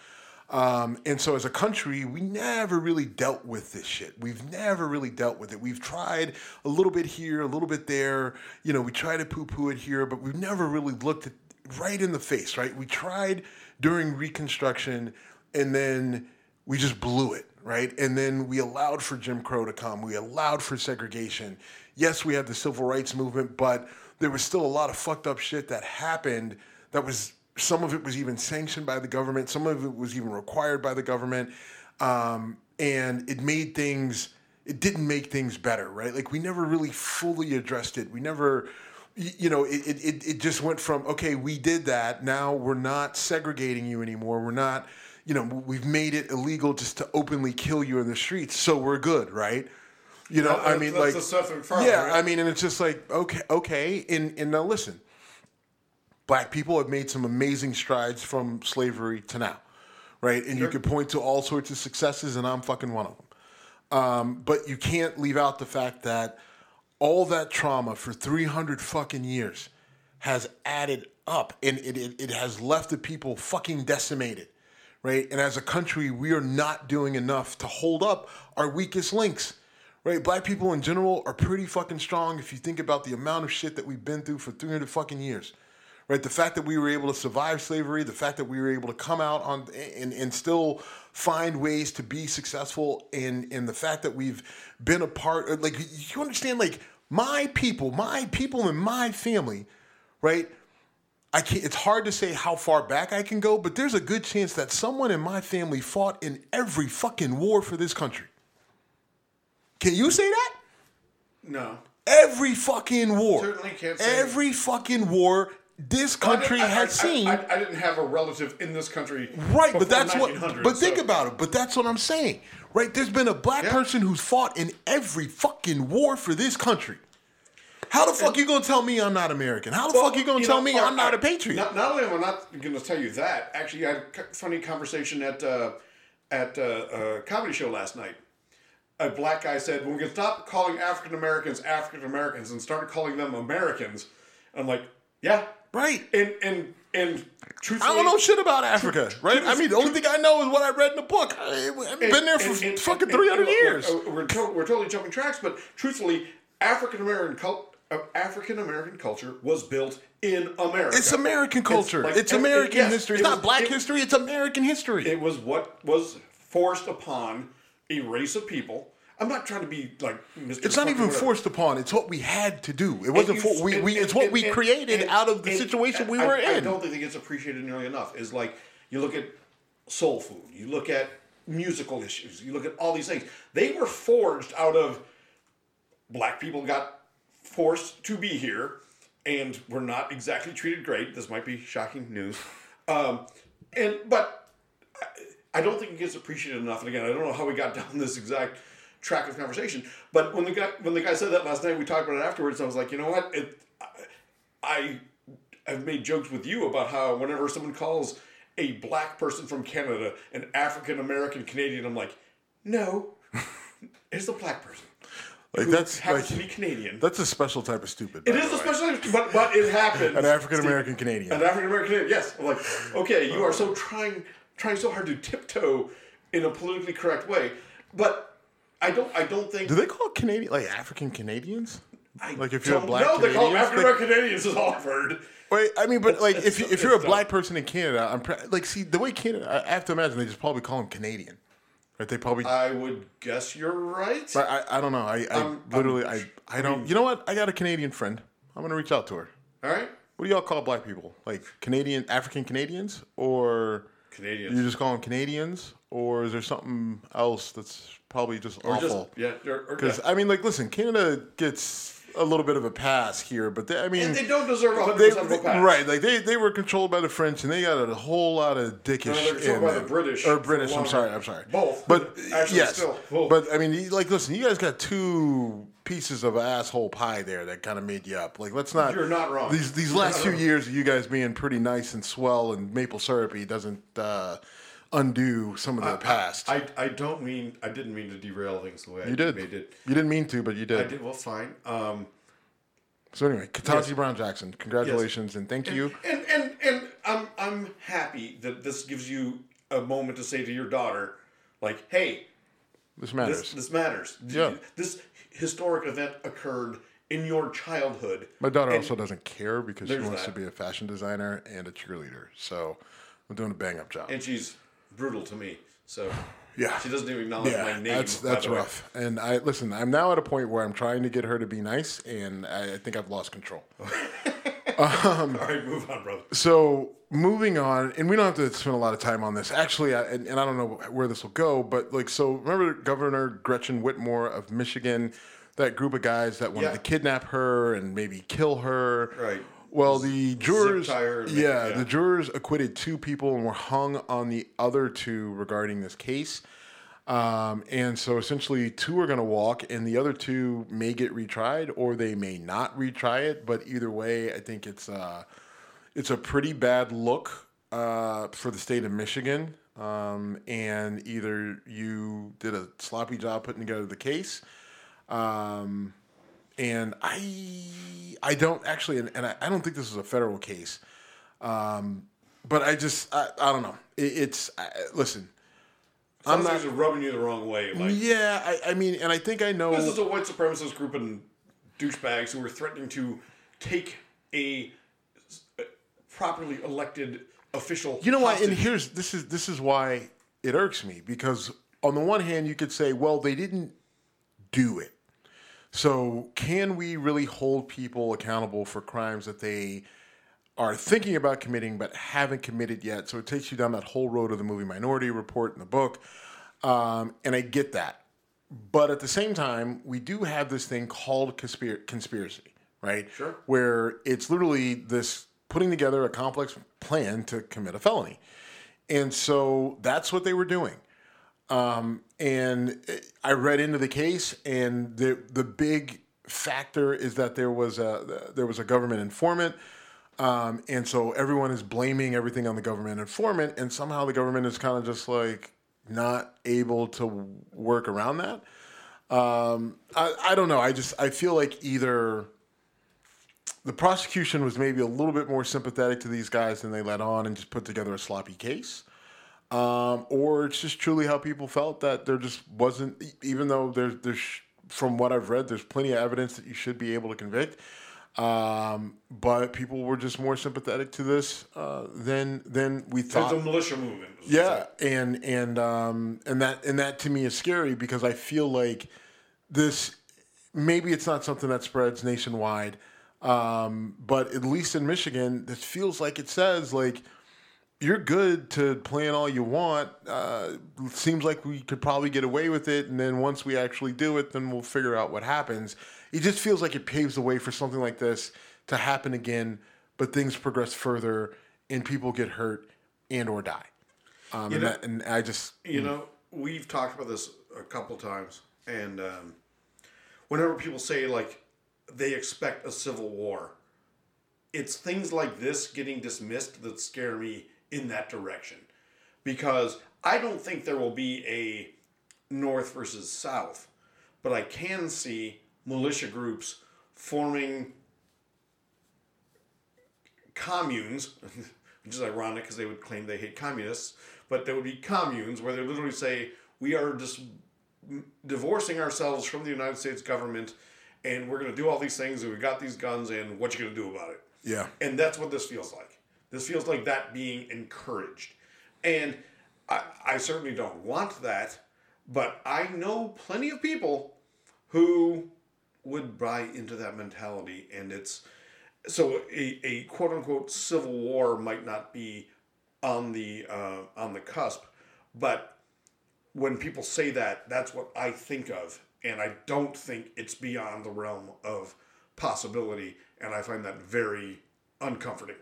Um, and so as a country, we never really dealt with this shit. We've never really dealt with it. We've tried a little bit here, a little bit there. You know, we try to poo-poo it here, but we've never really looked at right in the face, right? We tried during Reconstruction, and then we just blew it, right? And then we allowed for Jim Crow to come. We allowed for segregation. Yes, we had the civil rights movement, but there was still a lot of fucked up shit that happened that was some of it was even sanctioned by the government, some of it was even required by the government. Um, and it made things it didn't make things better, right? Like we never really fully addressed it. We never you know, it, it, it- just went from, okay, we did that. Now we're not segregating you anymore. We're not, you know, we've made it illegal just to openly kill you in the streets. So we're good, right? You know, That- I mean, like, the stuff in front, yeah, right? I mean, and it's just like, okay, okay. And, and now listen, black people have made some amazing strides from slavery to now, right? And you could point to all sorts of successes, and I'm fucking one of them. Um, but you can't leave out the fact that all that trauma for 300 fucking years has added up and it, it, it has left the people fucking decimated, right? And as a country, we are not doing enough to hold up our weakest links, right? Black people in general are pretty fucking strong if you think about the amount of shit that we've been through for 300 fucking years. Right, the fact that we were able to survive slavery, the fact that we were able to come out on and, and still find ways to be successful, and and the fact that we've been a part, like you understand, like my people, my people in my family, right? I can't, it's hard to say how far back I can go, but there's a good chance that someone in my family fought in every fucking war for this country. Can you say that? No. Every fucking war. Certainly can't say- Every fucking war this country I- I- has I- seen. I, I didn't have a relative in this country. Right, but that's what. 1900, But think so- about it. But that's what I'm saying. Right, there's been a black Yeah. person who's fought in every fucking war for this country. How the fuck you gonna tell me I'm not American? How the Well, fuck you gonna you tell know, me I'm not a patriot? Not, not only am I not going to tell you that, actually, I had a funny conversation at uh, at uh, a comedy show last night. A black guy said, "When we can stop calling African Americans African Americans and start calling them Americans," I'm like, "Yeah, right. And and and truthfully, I don't know shit about Africa, right? I mean, the only thing I know is what I read in the book. I, I've been there for and- and- fucking 300 years. We're, we're, to- we're totally jumping tracks, but truthfully, African American cult. Uh, African American culture was built in America. It's American culture. It's, like- and American yes, history. it It's not was- black it- history. It's American history. It was what was forced upon a race of people. I'm not trying to be like Mr. it's not even whatever. forced upon. It's what we had to do. It wasn't. You- For, we, and- we, it's and- what and- we created out of the situation we were I in. I don't think it's appreciated nearly enough. Is like you look at soul food, you look at musical issues, you look at all these things. They were forged out of black people got forced to be here and were not exactly treated great. This might be shocking news, um, and but I don't think it gets appreciated enough. And again, I don't know how we got down this exact track of conversation. But when the guy when the guy said that last night, we talked about it afterwards. I was like, you know what? It, I have made jokes with you about how whenever someone calls a black person from Canada an African American Canadian, I'm like, no, it's a black person. Like that's happens like to be Canadian. that's a special type of stupid. It is a special, but but it happens. An African American Canadian. An African American Canadian. Yes. I'm like, okay, you are so trying trying so hard to tiptoe in a politically correct way, but I don't I don't think Do they call Canadian like African Canadians? I like if you're a black No, They call them African American Canadians is all I've heard. Wait, I mean, but like if you, if you're a it's black person in Canada, I'm pre- like see the way Canada. I have to imagine they just probably call them Canadian, right? They probably. I would guess you're right. But I, I don't know. I, I Um, literally um, I I don't. You know what? I got a Canadian friend. I'm gonna reach out to her. all right, What do y'all call black people? Like Canadian, African Canadians, or Canadians. you just call them Canadians, or is there something else that's probably just or just awful? yeah, or, or, Because yeah. I mean, like, listen, Canada gets a little bit of a pass here, but they, I mean, And they don't deserve 100 they, percent of a pass. right? Like they, they were controlled by the French, and they got a whole lot of dickish. No, controlled in by them. the British or British. I'm sorry, I'm sorry. Both. but Actually, yes, still, both. but I mean, like, listen, you guys got two pieces of asshole pie there that kind of made you up. Like, let's not. You're not wrong. These these You're last few wrong. years of you guys being pretty nice and swell and maple syrupy doesn't uh, undo some of the past. I, I don't mean I didn't mean to derail things the way I you did. made it. You didn't mean to, but you did. I did well, fine. Um, So anyway, Ketanji Yes. Brown Jackson, congratulations and thank you. and and and I'm I'm happy that this gives you a moment to say to your daughter, like, hey, This matters. this this matters. Yeah. This historic event occurred in your childhood. My daughter also doesn't care because she wants that. to be a fashion designer and a cheerleader. So I'm doing a bang up job. and she's brutal to me. So Yeah. she doesn't even acknowledge yeah, my name. that's that's the way. rough. And I listen. I'm now at a point where I'm trying to get her to be nice, and I, I think I've lost control. All um, right, move on, brother. So moving on, and we don't have to spend a lot of time on this. Actually, I, and, and I don't know where this will go, but like, so remember Governor Gretchen Whitmer of Michigan, that group of guys that wanted Yeah. to kidnap her and maybe kill her. Right. Well, the jurors, tie her and make- yeah, yeah. the jurors acquitted two people and were hung on the other two regarding this case. Um, and so essentially, two are going to walk, and the other two may get retried, or they may not retry it. But either way, I think it's uh, it's a pretty bad look uh, for the state of Michigan. um, and either you did a sloppy job putting together the case, um, and I I don't actually, and, and I, I, don't think this is a federal case, um, but I just I, I don't know. It, it's I, listen. Some I'm not rubbing you the wrong way. Like, yeah, I, I mean, and I think I know this is a white supremacist group and douchebags who are threatening to take a properly elected official. You know why? And here's this is this is why it irks me because on the one hand you could say, well, they didn't do it. So can we really hold people accountable for crimes that they are thinking about committing but haven't committed yet? So it takes you down that whole road of the movie Minority Report in the book, um, and I get that. But at the same time, we do have this thing called conspir- conspiracy, right? Sure. Where it's literally this putting together a complex plan to commit a felony. And so that's what they were doing. Um, and I read into the case, and the the big factor is that there was a there was a government informant, um, and so everyone is blaming everything on the government informant, and somehow the government is kind of just like not able to work around that. Um, I, I don't know. I just I feel like either the prosecution was maybe a little bit more sympathetic to these guys than they let on and just put together a sloppy case. Um, or it's just truly how people felt that there just wasn't, even though there's, there's, from what I've read, there's plenty of evidence that you should be able to convict. Um, but people were just more sympathetic to this uh, than than we thought. It's a militia movement. Yeah, and and um, and that and that to me is scary because I feel like this maybe it's not something that spreads nationwide, um, but at least in Michigan, this feels like it says like you're good to plan all you want. Uh, seems like we could probably get away with it, and then once we actually do it, then we'll figure out what happens. It just feels like it paves the way for something like this to happen again, but things progress further and people get hurt and or die. Um, and, know, that, and, I just you mm. know we've talked about this a couple times, and um, whenever people say like they expect a civil war. It's things like this getting dismissed that scare me in that direction. Because I don't think there will be a North versus South, but I can see militia groups forming communes, which is ironic because they would claim they hate communists, but there would be communes where they literally say, we are just divorcing ourselves from the United States government and we're going to do all these things, and we got these guns, and what you going to do about it? Yeah. And that's what this feels like. This feels like that being encouraged. And I, I certainly don't want that, but I know plenty of people who would buy into that mentality. And it's so a, a quote unquote civil war might not be on the uh, on the cusp, but when people say that, that's what I think of and I don't think it's beyond the realm of possibility, and I find that very uncomforting.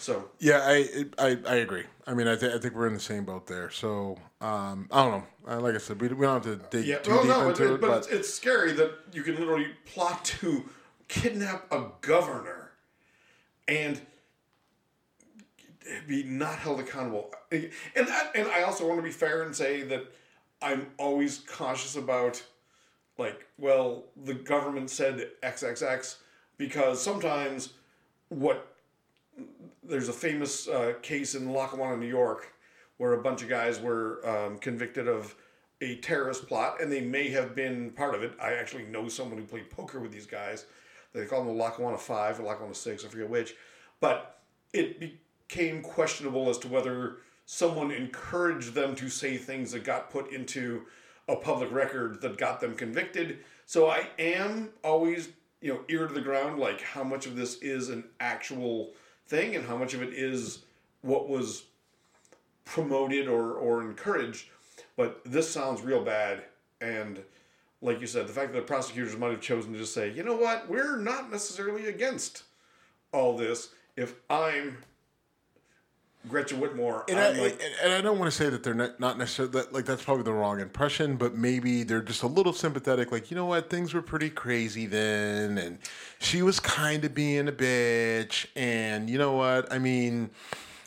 So yeah, I I, I agree. I mean, I, th- I think we're in the same boat there. So um, I don't know. Uh, like I said, we, we don't have to dig yeah, too well, deep no, into it, it, but, but it's, it's scary that you can literally plot to kidnap a governor and be not held accountable. And that, and I also want to be fair and say that I'm always cautious about like, well, the government said XXX because sometimes what there's a famous uh, case in Lackawanna, New York, where a bunch of guys were um, convicted of a terrorist plot, and they may have been part of it. I actually know someone who played poker with these guys. They call them the Lackawanna Five or Lackawanna Six, I forget which. But it became questionable as to whether someone encouraged them to say things that got put into a public record that got them convicted. So I am always, you know, ear to the ground, like how much of this is an actual thing and how much of it is what was promoted or, or encouraged. But this sounds real bad. And like you said, the fact that the prosecutors might have chosen to just say, you know what, we're not necessarily against all this. If I'm Gretchen Whitmer. And I, like, and I don't want to say that they're not, not necessarily that, like that's probably the wrong impression, but maybe they're just a little sympathetic. Like you know what, things were pretty crazy then, and she was kind of being a bitch, and you know what, I mean,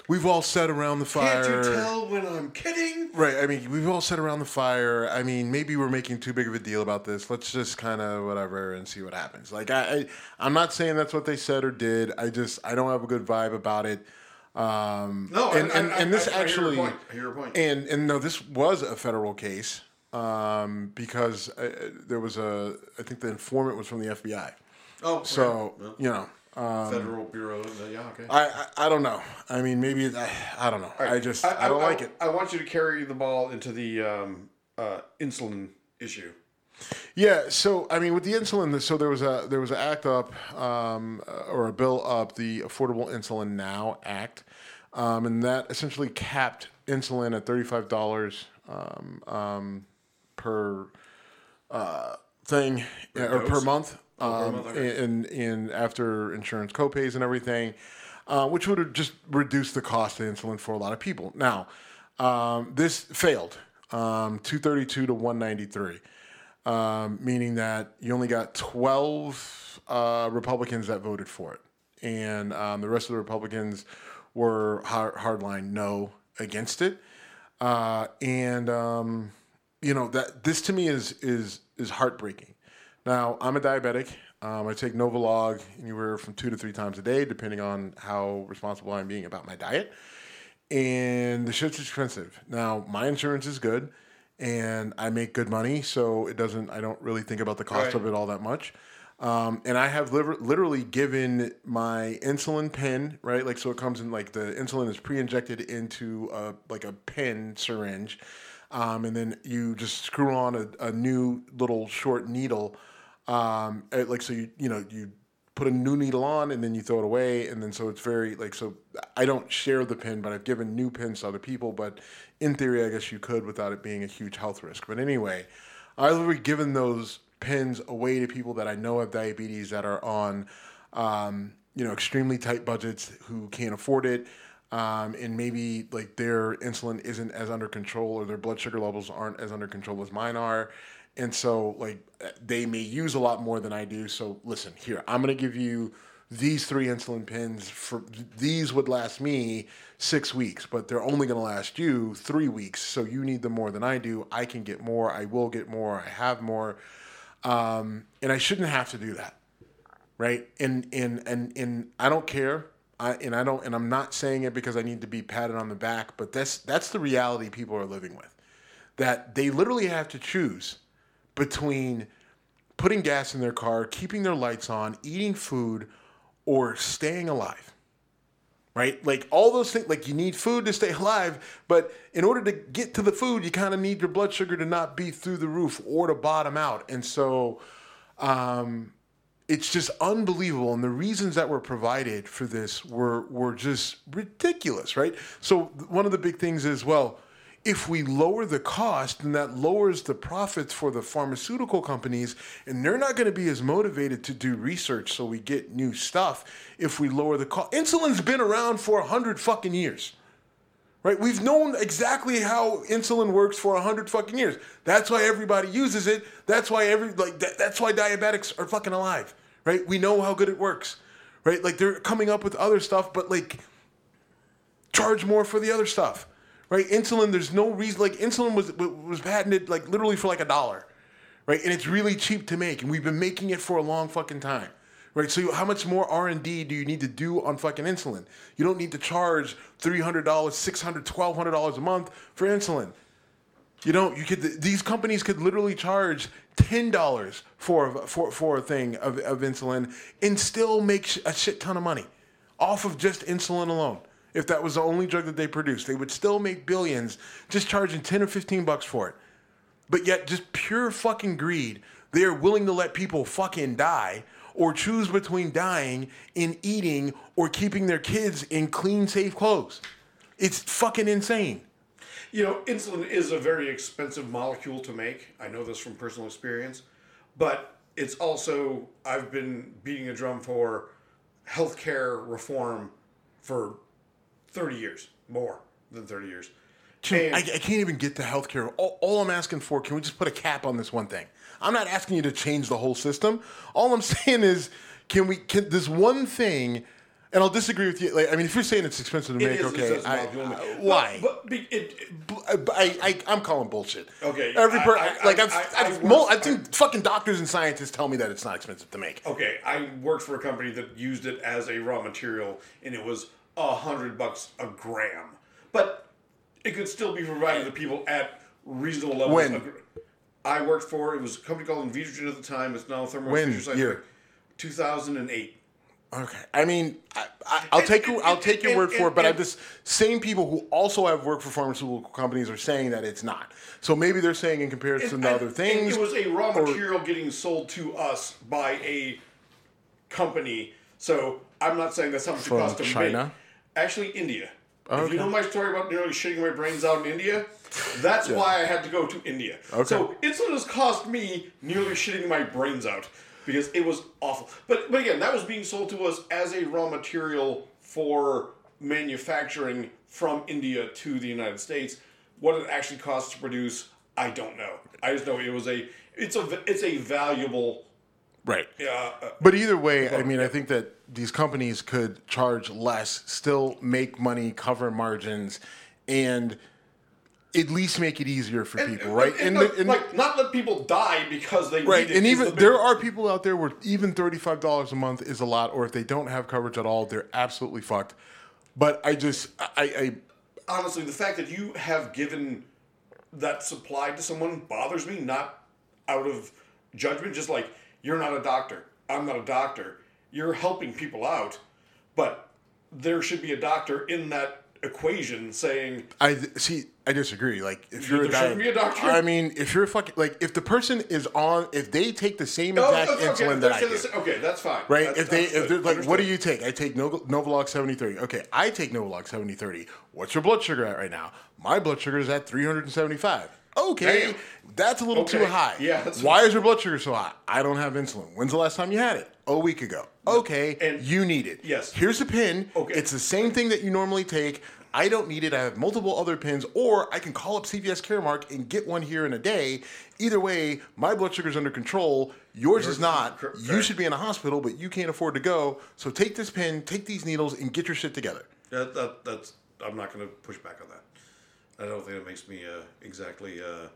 we've all sat around the fire. Can't you tell when I'm kidding? Right. I mean, we've all sat around the fire. I mean, maybe we're making too big of a deal about this. Let's just kind of whatever and see what happens. Like, I, I, I'm not saying that's what they said or did. I just, I don't have a good vibe about it. Um, No, and, I- I- and this I- I hear your actually, point. I hear your point. and and no, this was a federal case um, because uh, there was a, I think the informant was from the FBI. Oh, So okay. you know, Well, Federal Bureau. uh, Yeah, okay. I, I I don't know. I mean, maybe I, I don't know. I just I, don't like it. I want you to carry the ball into the um, uh, insulin issue. Yeah, so I mean, with the insulin, so there was a there was an act up um, uh, or a bill up, the Affordable Insulin Now Act, um, and that essentially capped insulin at thirty five dollars um, um, per uh, thing yeah, or per month, per um, month, in after insurance copays and everything, uh, which would have just reduced the cost of insulin for a lot of people. Now, um, this failed, um, two thirty two to one ninety three um, meaning that you only got 12 uh, Republicans that voted for it. And um, the rest of the Republicans were hard, hardline no against it. Uh, and, um, you know, that this to me is, is, is heartbreaking. Now, I'm a diabetic. Um, I take Novolog anywhere from two to three times a day, depending on how responsible I'm being about my diet and the shit's expensive. Now, my insurance is good, and I make good money, so it doesn't. I don't really think about the cost Right. of it all that much. Um, and I have liver- literally given my insulin pen, right? Like, so it comes in like the insulin is pre-injected into a, like a pen syringe, um, and then you just screw on a, a new little short needle, um, eh, like so you you know you put a new needle on and then you throw it away and then so it's very like so I don't share the pin but I've given new pins to other people but in theory I guess you could without it being a huge health risk but anyway I've already given those pins away to people that I know have diabetes that are on um, you know extremely tight budgets who can't afford it um, and maybe like their insulin isn't as under control or their blood sugar levels aren't as under control as mine are and so like they may use a lot more than I do. So listen, here I'm gonna give you these three insulin pins. For these would last me six weeks, but they're only gonna last you three weeks. So you need them more than I do. I can get more. I will get more. I have more, um, and I shouldn't have to do that, right? And and and and I don't care. I, and I don't, and I'm not saying it because I need to be patted on the back, but that's that's the reality people are living with. That they literally have to choose between putting gas in their car, keeping their lights on, eating food, or staying alive. Right? Like all those things, like you need food to stay alive, but in order to get to the food, you kind of need your blood sugar to not be through the roof or to bottom out. And so um, it's just unbelievable. And the reasons that were provided for this were, were just ridiculous, right? So one of the big things is, well, if we lower the cost, then that lowers the profits for the pharmaceutical companies, and they're not going to be as motivated to do research so we get new stuff if we lower the cost. Insulin's been around for a hundred fucking years. Right? We've known exactly how insulin works for a hundred fucking years. That's why everybody uses it. That's why every like that, that's why diabetics are fucking alive. Right? We know how good it works. Right? Like they're coming up with other stuff, but like charge more for the other stuff. Right? Insulin, there's no reason like insulin was was patented like literally for like a dollar. Right? And it's really cheap to make and we've been making it for a long fucking time. Right? So how much more R&D do you need to do on fucking insulin? You don't need to charge $300, $600, $1200 a month for insulin. You don't. You could. These companies could literally charge ten dollars for for for a thing of, of insulin and still make a shit ton of money off of just insulin alone. If that was the only drug that they produced, they would still make billions just charging ten or fifteen bucks for it. But yet, just pure fucking greed, they are willing to let people fucking die or choose between dying and eating or keeping their kids in clean, safe clothes. It's fucking insane. You know, insulin is a very expensive molecule to make. I know this from personal experience. But it's also, I've been beating a drum for healthcare reform for 30 years, more than 30 years. And- I, I can't even get to healthcare. All, all I'm asking for, can we just put a cap on this one thing? I'm not asking you to change the whole system. All I'm saying is, can we? Can this one thing? And I'll disagree with you. Like, I mean, if you're saying it's expensive to It make, is okay, I, uh, But- why? But, be- it, it- I, I, I, I'm calling bullshit. Okay, Every per, like I've, I've worked- I've seen fucking doctors and scientists tell me that it's not expensive to make. okay, I worked for a company that used it as a raw material, and it was a hundred bucks a gram. But it could still be provided to people at reasonable levels. When? of- I worked for it was a company called Invitrogen at the time. It's now Thermo When? Fisher Year? Two thousand and eight. Okay. I mean, I, I, I'll And- take your, I'll take your word for it, but I just same people who also have worked for pharmaceutical companies are saying that it's not. So maybe they're saying in comparison to other things. It was a raw or- material getting sold to us by a company. So I'm not saying that's how much From it costs to China? make. Actually, India. If you know my story about nearly shitting my brains out in India, that's why I had to go to India. Okay. So insulin has cost me nearly shitting my brains out because it was awful. But but again, that was being sold to us as a raw material for manufacturing from India to the United States. What it actually costs to produce, I don't know. I just know it was a it's a it's a valuable. Right. Uh, uh, But either way, I mean, I think that these companies could charge less, still make money, cover margins, and at least make it easier for people, right? And, the- like, like, not let people die because they Right, need and is even the there are people out there where even thirty-five dollars a month is a lot, or if they don't have coverage at all, they're absolutely fucked. But I just, I, I honestly, the fact that you have given that supply to someone bothers me, not out of judgment, just like you're not a doctor. I'm not a doctor. You're helping people out, but there should be a doctor in that equation saying, I see. I disagree. Like, if you're a There guy, shouldn't be a doctor? I mean, if you're a fucking like, if the person is on, if they take the same oh, exact okay, insulin okay, that I do, okay, that's fine. right? That's- if they, if they're like, what do you take? I take Nov- Novolog seventy thirty. Okay, I take Novolog seventy thirty. What's your blood sugar at right now? My blood sugar is at three hundred and seventy five. Okay, Damn. that's a little too high. Yeah, that's Why is your blood sugar so high? I don't have insulin. When's the last time you had it? A week ago. Okay, And- you need it. Yes. Here's a pin. Okay. It's the same thing that you normally take. I don't need it. I have multiple other pins, or I can call up CVS Caremark and get one here in a day. Either way, my blood sugar's under control. Yours, is not. cor- You should be in a hospital, but you can't afford to go. So take this pin, take these needles, and get your shit together. That, that, that's. I'm not going to push back on that. I don't think it makes me uh, exactly uh,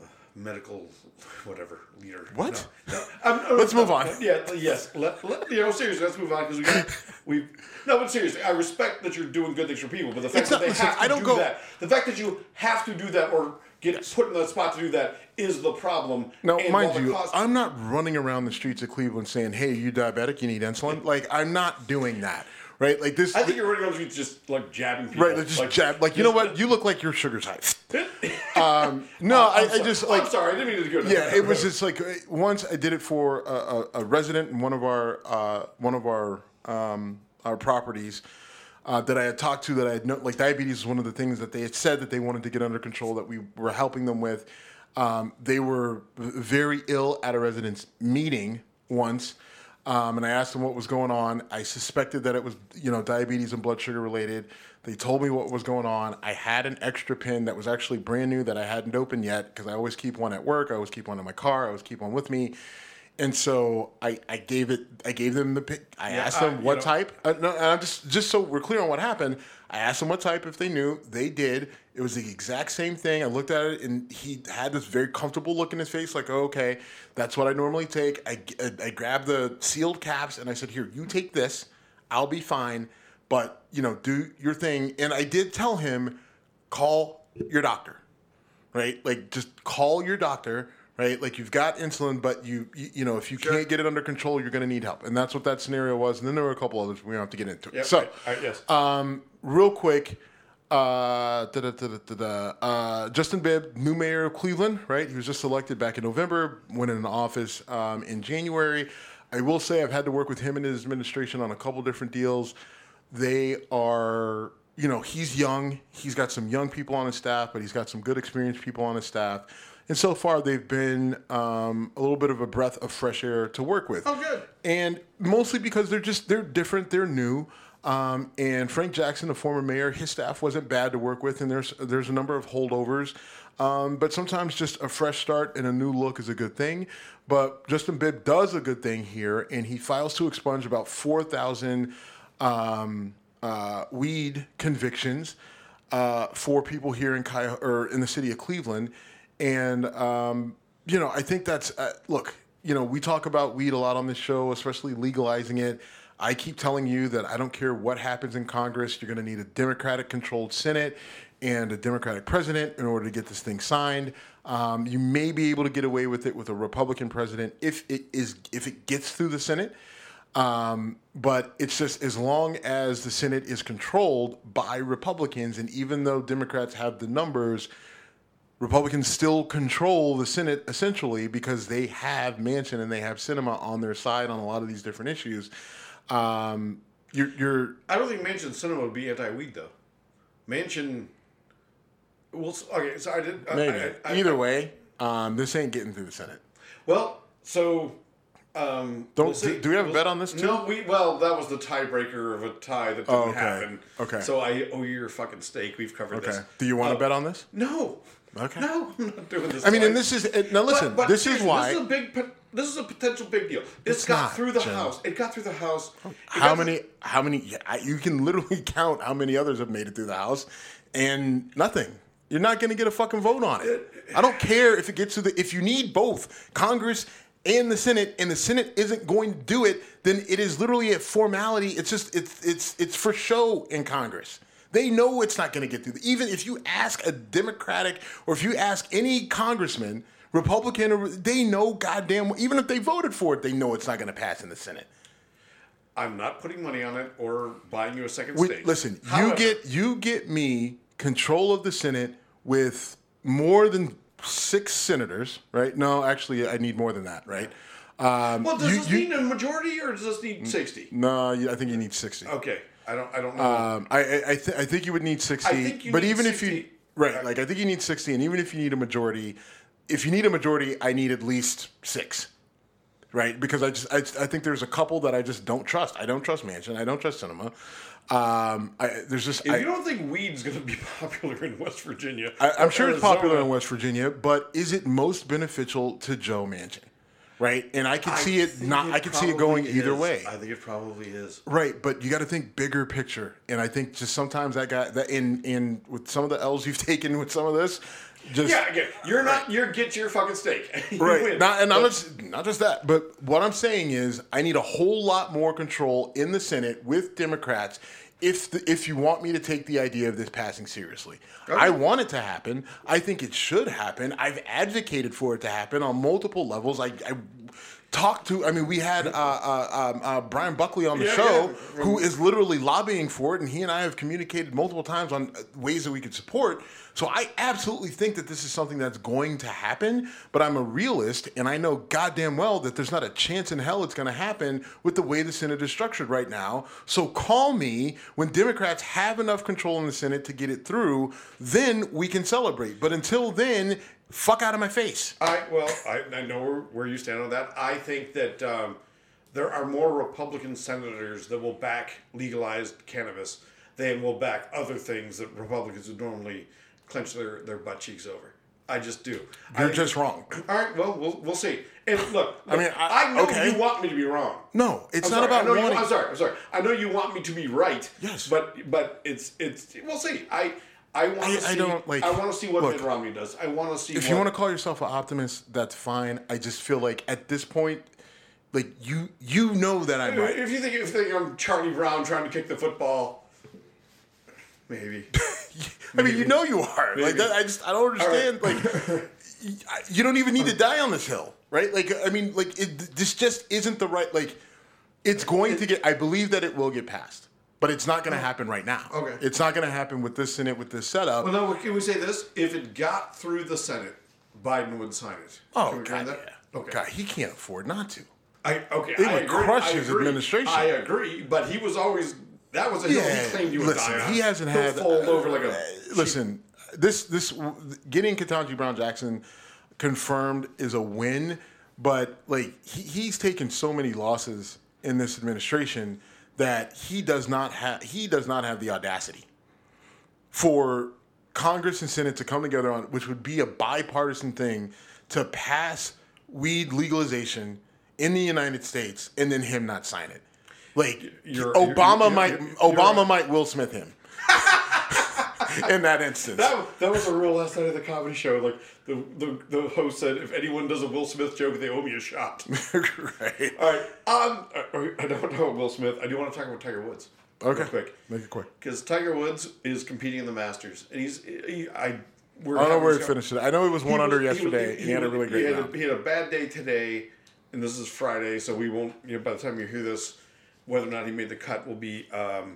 uh, medical, whatever leader. What? No, no, I'm- I'm- Let's move on. Yeah. Yes. Let, let, you know, seriously, let's move on because we got we. No, but seriously, I respect that you're doing good things for people, but the fact It's that not- they listen, have to I don't do go- that, the fact that you have to do that or get put in the spot to do that is the problem. Now, And mind you, cost- I'm not running around the streets of Cleveland saying, "Hey, you diabetic? You need insulin." Like, I'm not doing that, right? Like this. I think you're around the streets just like jabbing people. Right, like just jab. Like you know what? You look like your sugar's high. Um, no, I, I just like I'm sorry, I didn't mean to go. down yeah, it was just like once I did it for a, a, a resident in one of our uh, one of our um, our properties uh, that I had talked to that I had no, like diabetes is one of the things that they had said that they wanted to get under control that we were helping them with. Um, they were very ill at a resident's meeting once. Um, and I asked them what was going on. I suspected that it was, you know, diabetes and blood sugar related. They told me what was going on. I had an extra pin that was actually brand new that I hadn't opened yet because I always keep one at work. I always keep one in my car. I always keep one with me. And so I, I gave it. I gave them the. pic- I Yeah, asked uh, them you what know- type. Uh, no, and I'm just just so we're clear on what happened. I asked them what type if they knew. They did. It was the exact same thing. I looked at it and he had this very comfortable look in his face, like, oh, okay, that's what I normally take. I, I, I grabbed the sealed caps and I said, here, you take this. I'll be fine. But, you know, do your thing. And I did tell him, call your doctor right? Like just call your doctor, right? Like you've got insulin, but you you, you know if you can't get it under control, you're going to need help, and that's what that scenario was. And then there were a couple others we don't have to get into. Yep, so, right, right, yes. um, real quick. Uh, da, da, da, uh, Justin Bibb, new mayor of Cleveland, right? He was just elected back in November, went in office um, in January. I will say I've had to work with him and his administration on a couple different deals. They are you know, he's young. He's got some young people on his staff, but he's got some good experienced people on his staff. And so far, they've been um, a little bit of a breath of fresh air to work with. Oh, good. And mostly because they're just they're different, they're new. Um, and Frank Jackson, the former mayor, his staff wasn't bad to work with, and there's there's a number of holdovers. Um, but sometimes just a fresh start and a new look is a good thing. But Justin Bibb does a good thing here, and he files to expunge about 4,000 um, uh, weed convictions uh, for people here in Cuya- or in the city of Cleveland. And um, you know, I think that's uh, look. You know, we talk about weed a lot on this show, especially legalizing it. I keep telling you that I don't care what happens in Congress. You're going to need a Democratic-controlled Senate and a Democratic president in order to get this thing signed. Um, you may be able to get away with it with a Republican president if it is if it gets through the Senate. Um, but it's just as long as the Senate is controlled by Republicans, and even though Democrats have the numbers, Republicans still control the Senate essentially because they have Manchin and they have Sinema on their side on a lot of these different issues. Um, you're, you're I don't think Manchin Sinema would be anti-weed though. Manchin. Well, okay. So I did. Maybe I, I, either way. Um, this ain't getting through the Senate. Well, so. Um, Don't- we'll do- do we have a bet on this, too? No, we. Well, that was the tiebreaker of a tie that didn't Oh, okay. happen. Okay. So I owe you your fucking steak. We've covered Okay. this. Do you want to Uh, bet on this? No. Okay. No, I'm not doing this. I mean, and this is now. Listen, But- but this is why. this is a big. This is a potential big deal. This It's got not, through the Jim. house. It got through the house. Oh, it how got many? How many? yeah, I- You can literally count how many others have made it through the House, and nothing. You're not going to get a fucking vote on it. I don't care if it gets to the. If you need both Congress and the Senate, and the Senate isn't going to do it, then it is literally a formality. It's just it's it's it's for show in Congress. They know it's not going to get through. Even if you ask a Democratic or if you ask any congressman, Republican, or they know goddamn. Even if they voted for it, they know it's not going to pass in the Senate. I'm not putting money on it or buying you a second Wait, steak. listen, However, you get you get me control of the Senate with more than six senators, right? No, actually, I need more than that, right? Um, Well, does you- this you- need a majority or does this need sixty? no, I think you need sixty. Okay, I don't. I don't know. Um, I I, th- I think you would need sixty. I think you but need even if you right, like I think you need sixty, and even if you need a majority, if you need a majority, I need at least six. Right, because I just I, I think there's a couple that I just don't trust. I don't trust Manchin. I don't trust Sinema. Um, I, there's just if I, you don't think weed's going to be popular in West Virginia, I, I'm or sure it's popular in West Virginia, but is it most beneficial to Joe Manchin? Right, and I can see it not. I can see it going probably either way. I think it probably is. Right, but you got to think bigger picture, and I think just sometimes that guy that in in with some of the L's you've taken with some of this, just Yeah, again, you're not. You're get your fucking steak. You right. win. Not, and But- not, just- not just that, but what I'm saying is I need a whole lot more control in the Senate with Democrats. If the, if you want me to take the idea of this passing seriously, I want it to happen. I think it should happen. I've advocated for it to happen on multiple levels. I, I talked to. I mean, we had uh, uh, um, uh, Brian Buckley on the Yeah, show, yeah. who is literally lobbying for it, and he and I have communicated multiple times on ways that we could support. So I absolutely think that this is something that's going to happen, but I'm a realist, and I know goddamn well that there's not a chance in hell it's going to happen with the way the Senate is structured right now. So call me when Democrats have enough control in the Senate to get it through, then we can celebrate. But until then, fuck out of my face. I well, I, I know where, you stand on that. I think that um, there are more Republican senators that will back legalized cannabis than will back other things that Republicans would normally clench their, their butt cheeks over. I just do. I You're think- just wrong. All right. Well, we'll we'll see. And look, I mean, I- I know okay. you want me to be wrong. No, it's I'm not sorry, I about know you- I'm sorry. I'm sorry. I know you want me to be right. Yes. But but it's it's we'll see. I I want I- to see. I don't, like- I want to see what look, Mitt Romney does. I want to see. if what, you want to call yourself an optimist, that's fine. I just feel like at this point, like you you know that I'm right. If you think if you think I'm Charlie Brown trying to kick the football, maybe. I mean, you know you are. Like that, I just I don't understand. Like you don't even need to die on this hill, right? Like I mean, like it, this just isn't the right. Like it's going to get. I believe that it will get passed, but it's not going to happen right now. Okay. it's not going to happen with this Senate with this setup. Well, no. Can we say this? If it got through the Senate, Biden would sign it. oh God, that? yeah. Okay. God, he can't afford not to. I okay. It I would agree, crush I his agree. administration. I agree, but he was always That was a hill he claimed he would listen, die on. he hasn't He'll had. fall over like a. uh, listen, this this getting Ketanji Brown Jackson confirmed is a win, but like he, he's taken so many losses in this administration that he does not have he does not have the audacity for Congress and Senate to come together on which would be a bipartisan thing to pass weed legalization in the United States and then him not sign it. Like You're- Obama you're- might you're- Obama might Will Smith him. in that instance. That, that was a rule last night of the comedy show. Like the, the the host said, if anyone does a Will Smith joke, they owe me a shot. right. All right. Um, I, don't know Will Smith. I do want to talk about Tiger Woods. Okay. Real quick. Make it quick. Because Tiger Woods is competing in the Masters, and he's he, I. We're I don't know where he finished it. I know he was one he under was- he was- yesterday. He, had a really great he had a, he had a bad day today, and this is Friday, so we won't. You know, by the time you hear this, whether or not he made the cut will be um,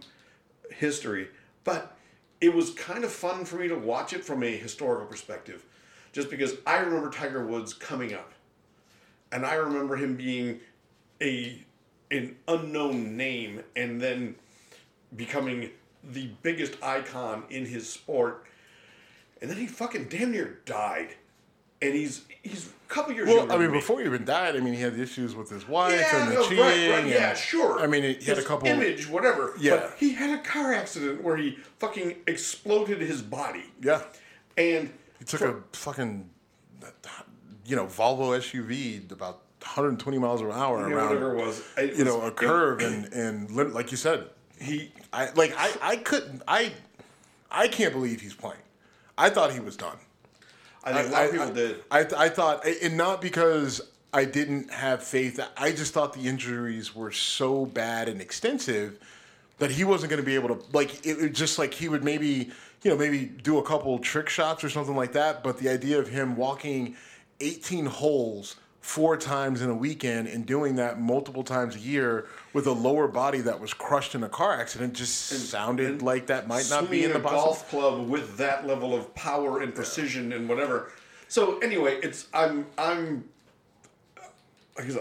history. But it was kind of fun for me to watch it from a historical perspective, just because I remember Tiger Woods coming up, and I remember him being a an unknown name, and then becoming the biggest icon in his sport and then he fucking damn near died. And he's he's a couple years Well, I mean, me. before he even died, I mean, he had issues with his wife yeah, and the no, cheating. right, right, yeah, and- sure. I mean, he had a His couple. image, whatever. Yeah. but he had a car accident where he fucking exploded his body, Yeah, and he took a fucking, you know, Volvo SUV about 120 miles an hour you know, around, whatever it was. It you was- know, a curve, and and like you said, He I like I I couldn't I I can't believe he's playing. I thought he was done. I think a lot of people did. I, I thought, and not because I didn't have faith. I just thought the injuries were so bad and extensive that he wasn't going to be able to. Like it was just like he would maybe, you know, maybe do a couple trick shots or something like that. But the idea of him walking 18 holes four times in a weekend and doing that multiple times a year with a lower body that was crushed in a car accident just sounded like that might not be in the possible. golf club with that level of power and precision and whatever. So anyway, it's I'm I'm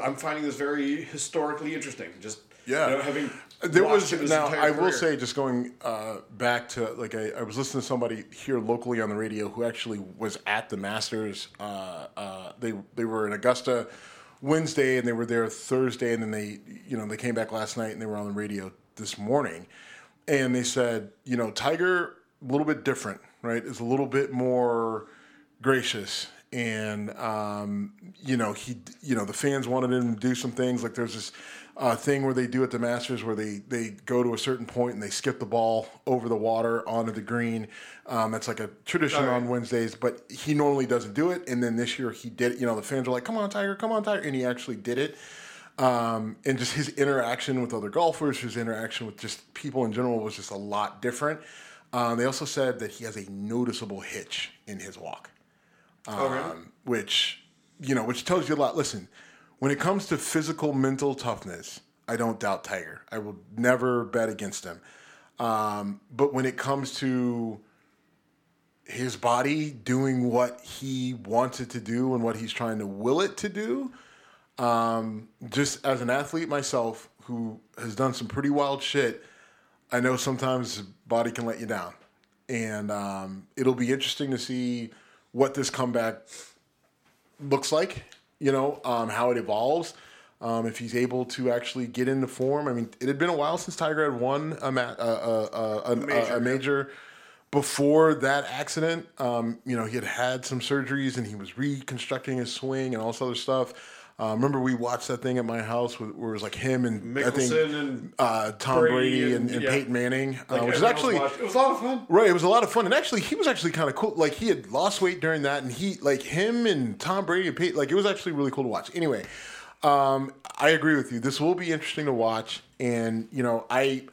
I'm finding this very historically interesting. Just Yeah. you know, having There was now. I will career. say, just going uh, back to like I, I was listening to somebody here locally on the radio who actually was at the Masters. Uh, uh, they they were in Augusta Wednesday and they were there Thursday, and then they you know they came back last night and they were on the radio this morning, and they said you know Tiger a little bit different, right? Is a little bit more gracious and um, you know he you know the fans wanted him to do some things like there's this uh, thing where they do at the Masters where they they go to a certain point and they skip the ball over the water onto the green. Um, that's like a tradition on Wednesdays, but he normally doesn't do it. And then this year he did. it. You know the fans were like, "Come on, Tiger! Come on, Tiger!" And he actually did it. Um, and just his interaction with other golfers, his interaction with just people in general was just a lot different. Um, they also said that he has a noticeable hitch in his walk Oh, really? um, which you know, which tells you a lot. Listen, when it comes to physical, mental toughness, I don't doubt Tiger. I will never bet against him. Um, but when it comes to his body doing what he wants it to do and what he's trying to will it to do, um, just as an athlete myself who has done some pretty wild shit, I know sometimes body can let you down. And um, it'll be interesting to see what this comeback looks like, you know, um, how it evolves. Um, if he's able to actually get into form. I mean, it had been a while since Tiger had won a, ma- a, a, a, major, major. Before that accident, um, you know, he had had some surgeries and he was reconstructing his swing and all this other stuff. Uh, remember, we watched that thing at my house where, where it was like him and I think Mickelson and uh, Tom Brady Brady, and- and, and yeah. Peyton Manning, uh, like, which is actually watched- it was a lot of fun. Right, it was a lot of fun, and actually, he was actually kind of cool. Like he had lost weight during that, and he like him and Tom Brady and Peyton, like it was actually really cool to watch. Anyway, um, I agree with you. This will be interesting to watch, and you know, I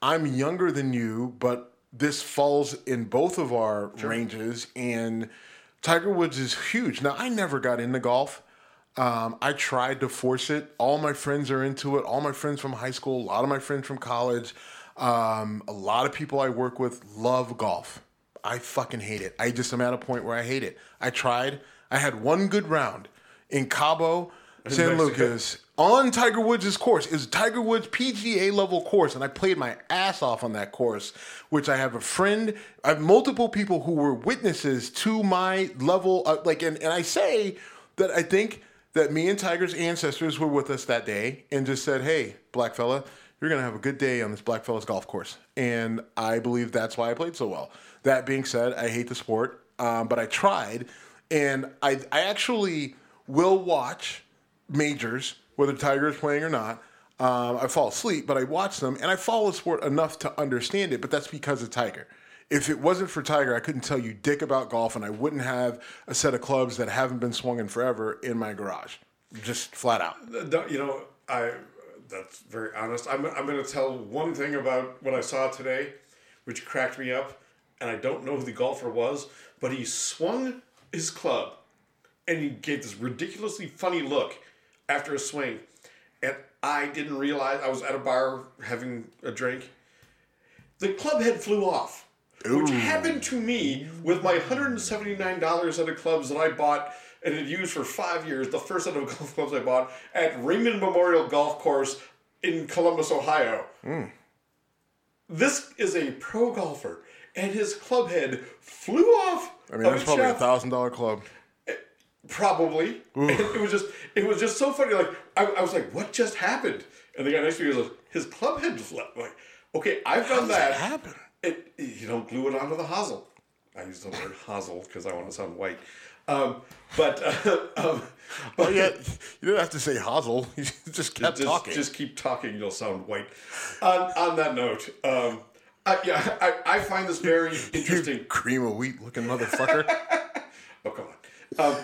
I'm younger than you, but this falls in both of our ranges, and Tiger Woods is huge. Now, I never got into golf. Um, I tried to force it. All my friends are into it. All my friends from high school, a lot of my friends from college, um, a lot of people I work with love golf. I fucking hate it. I just am at a point where I hate it. I tried. I had one good round in Cabo. San Lucas on Tiger Woods' course. Is Tiger Woods PGA level course, and I played my ass off on that course. Which I have a friend, I have multiple people who were witnesses to my level. Of, like, and, and I say that I think that me and Tiger's ancestors were with us that day and just said, "Hey, black fella, you're gonna have a good day on this black fella's golf course." And I believe that's why I played so well. That being said, I hate the sport, um, but I tried, and I I actually will watch majors, whether Tiger is playing or not. Um, I fall asleep, but I watch them and I follow the sport enough to understand it. But that's because of Tiger. If it wasn't for Tiger, I couldn't tell you dick about golf, and I wouldn't have a set of clubs that haven't been swung in forever in my garage, just flat out. You know, I that's very honest. I'm, I'm going to tell one thing about what I saw today, which cracked me up, and I don't know who the golfer was, but he swung his club, and he gave this ridiculously funny look after a swing, and I didn't realize I was at a bar having a drink. The club head flew off, which happened to me with my $179 set of clubs that I bought and had used for five years. The first set of golf clubs I bought at Raymond Memorial Golf Course in Columbus, Ohio. Hmm. This is a pro golfer, and his club head flew off. I mean, that's probably a thousand dollar club. Eh, probably. It was just it was just so funny. Like I, I was like, what just happened? And the guy next to me was like, his club head just left. Like, okay, I've done that. happen? It, you don't glue it onto the hosel. I use the word hosel because I want to sound white. Um, but uh, um, Oh yeah, you didn't have to say Hazel. You just kept just, talking. just keep talking. You'll sound white. On, on that note, um, I, yeah, I, I find this very interesting. cream of wheat looking motherfucker. Oh come on. Um,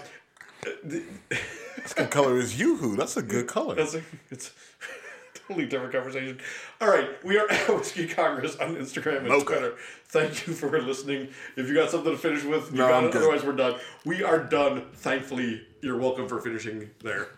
That's good color is YooHoo. That's a good color. That's a, it's totally different conversation. All right, we are at Whiskey Congress on Instagram and Okay. Twitter. Thank you for listening. If you got something to finish with, you No, got I'm it. good. Otherwise, we're done. We are done. Thankfully, you're welcome for finishing there.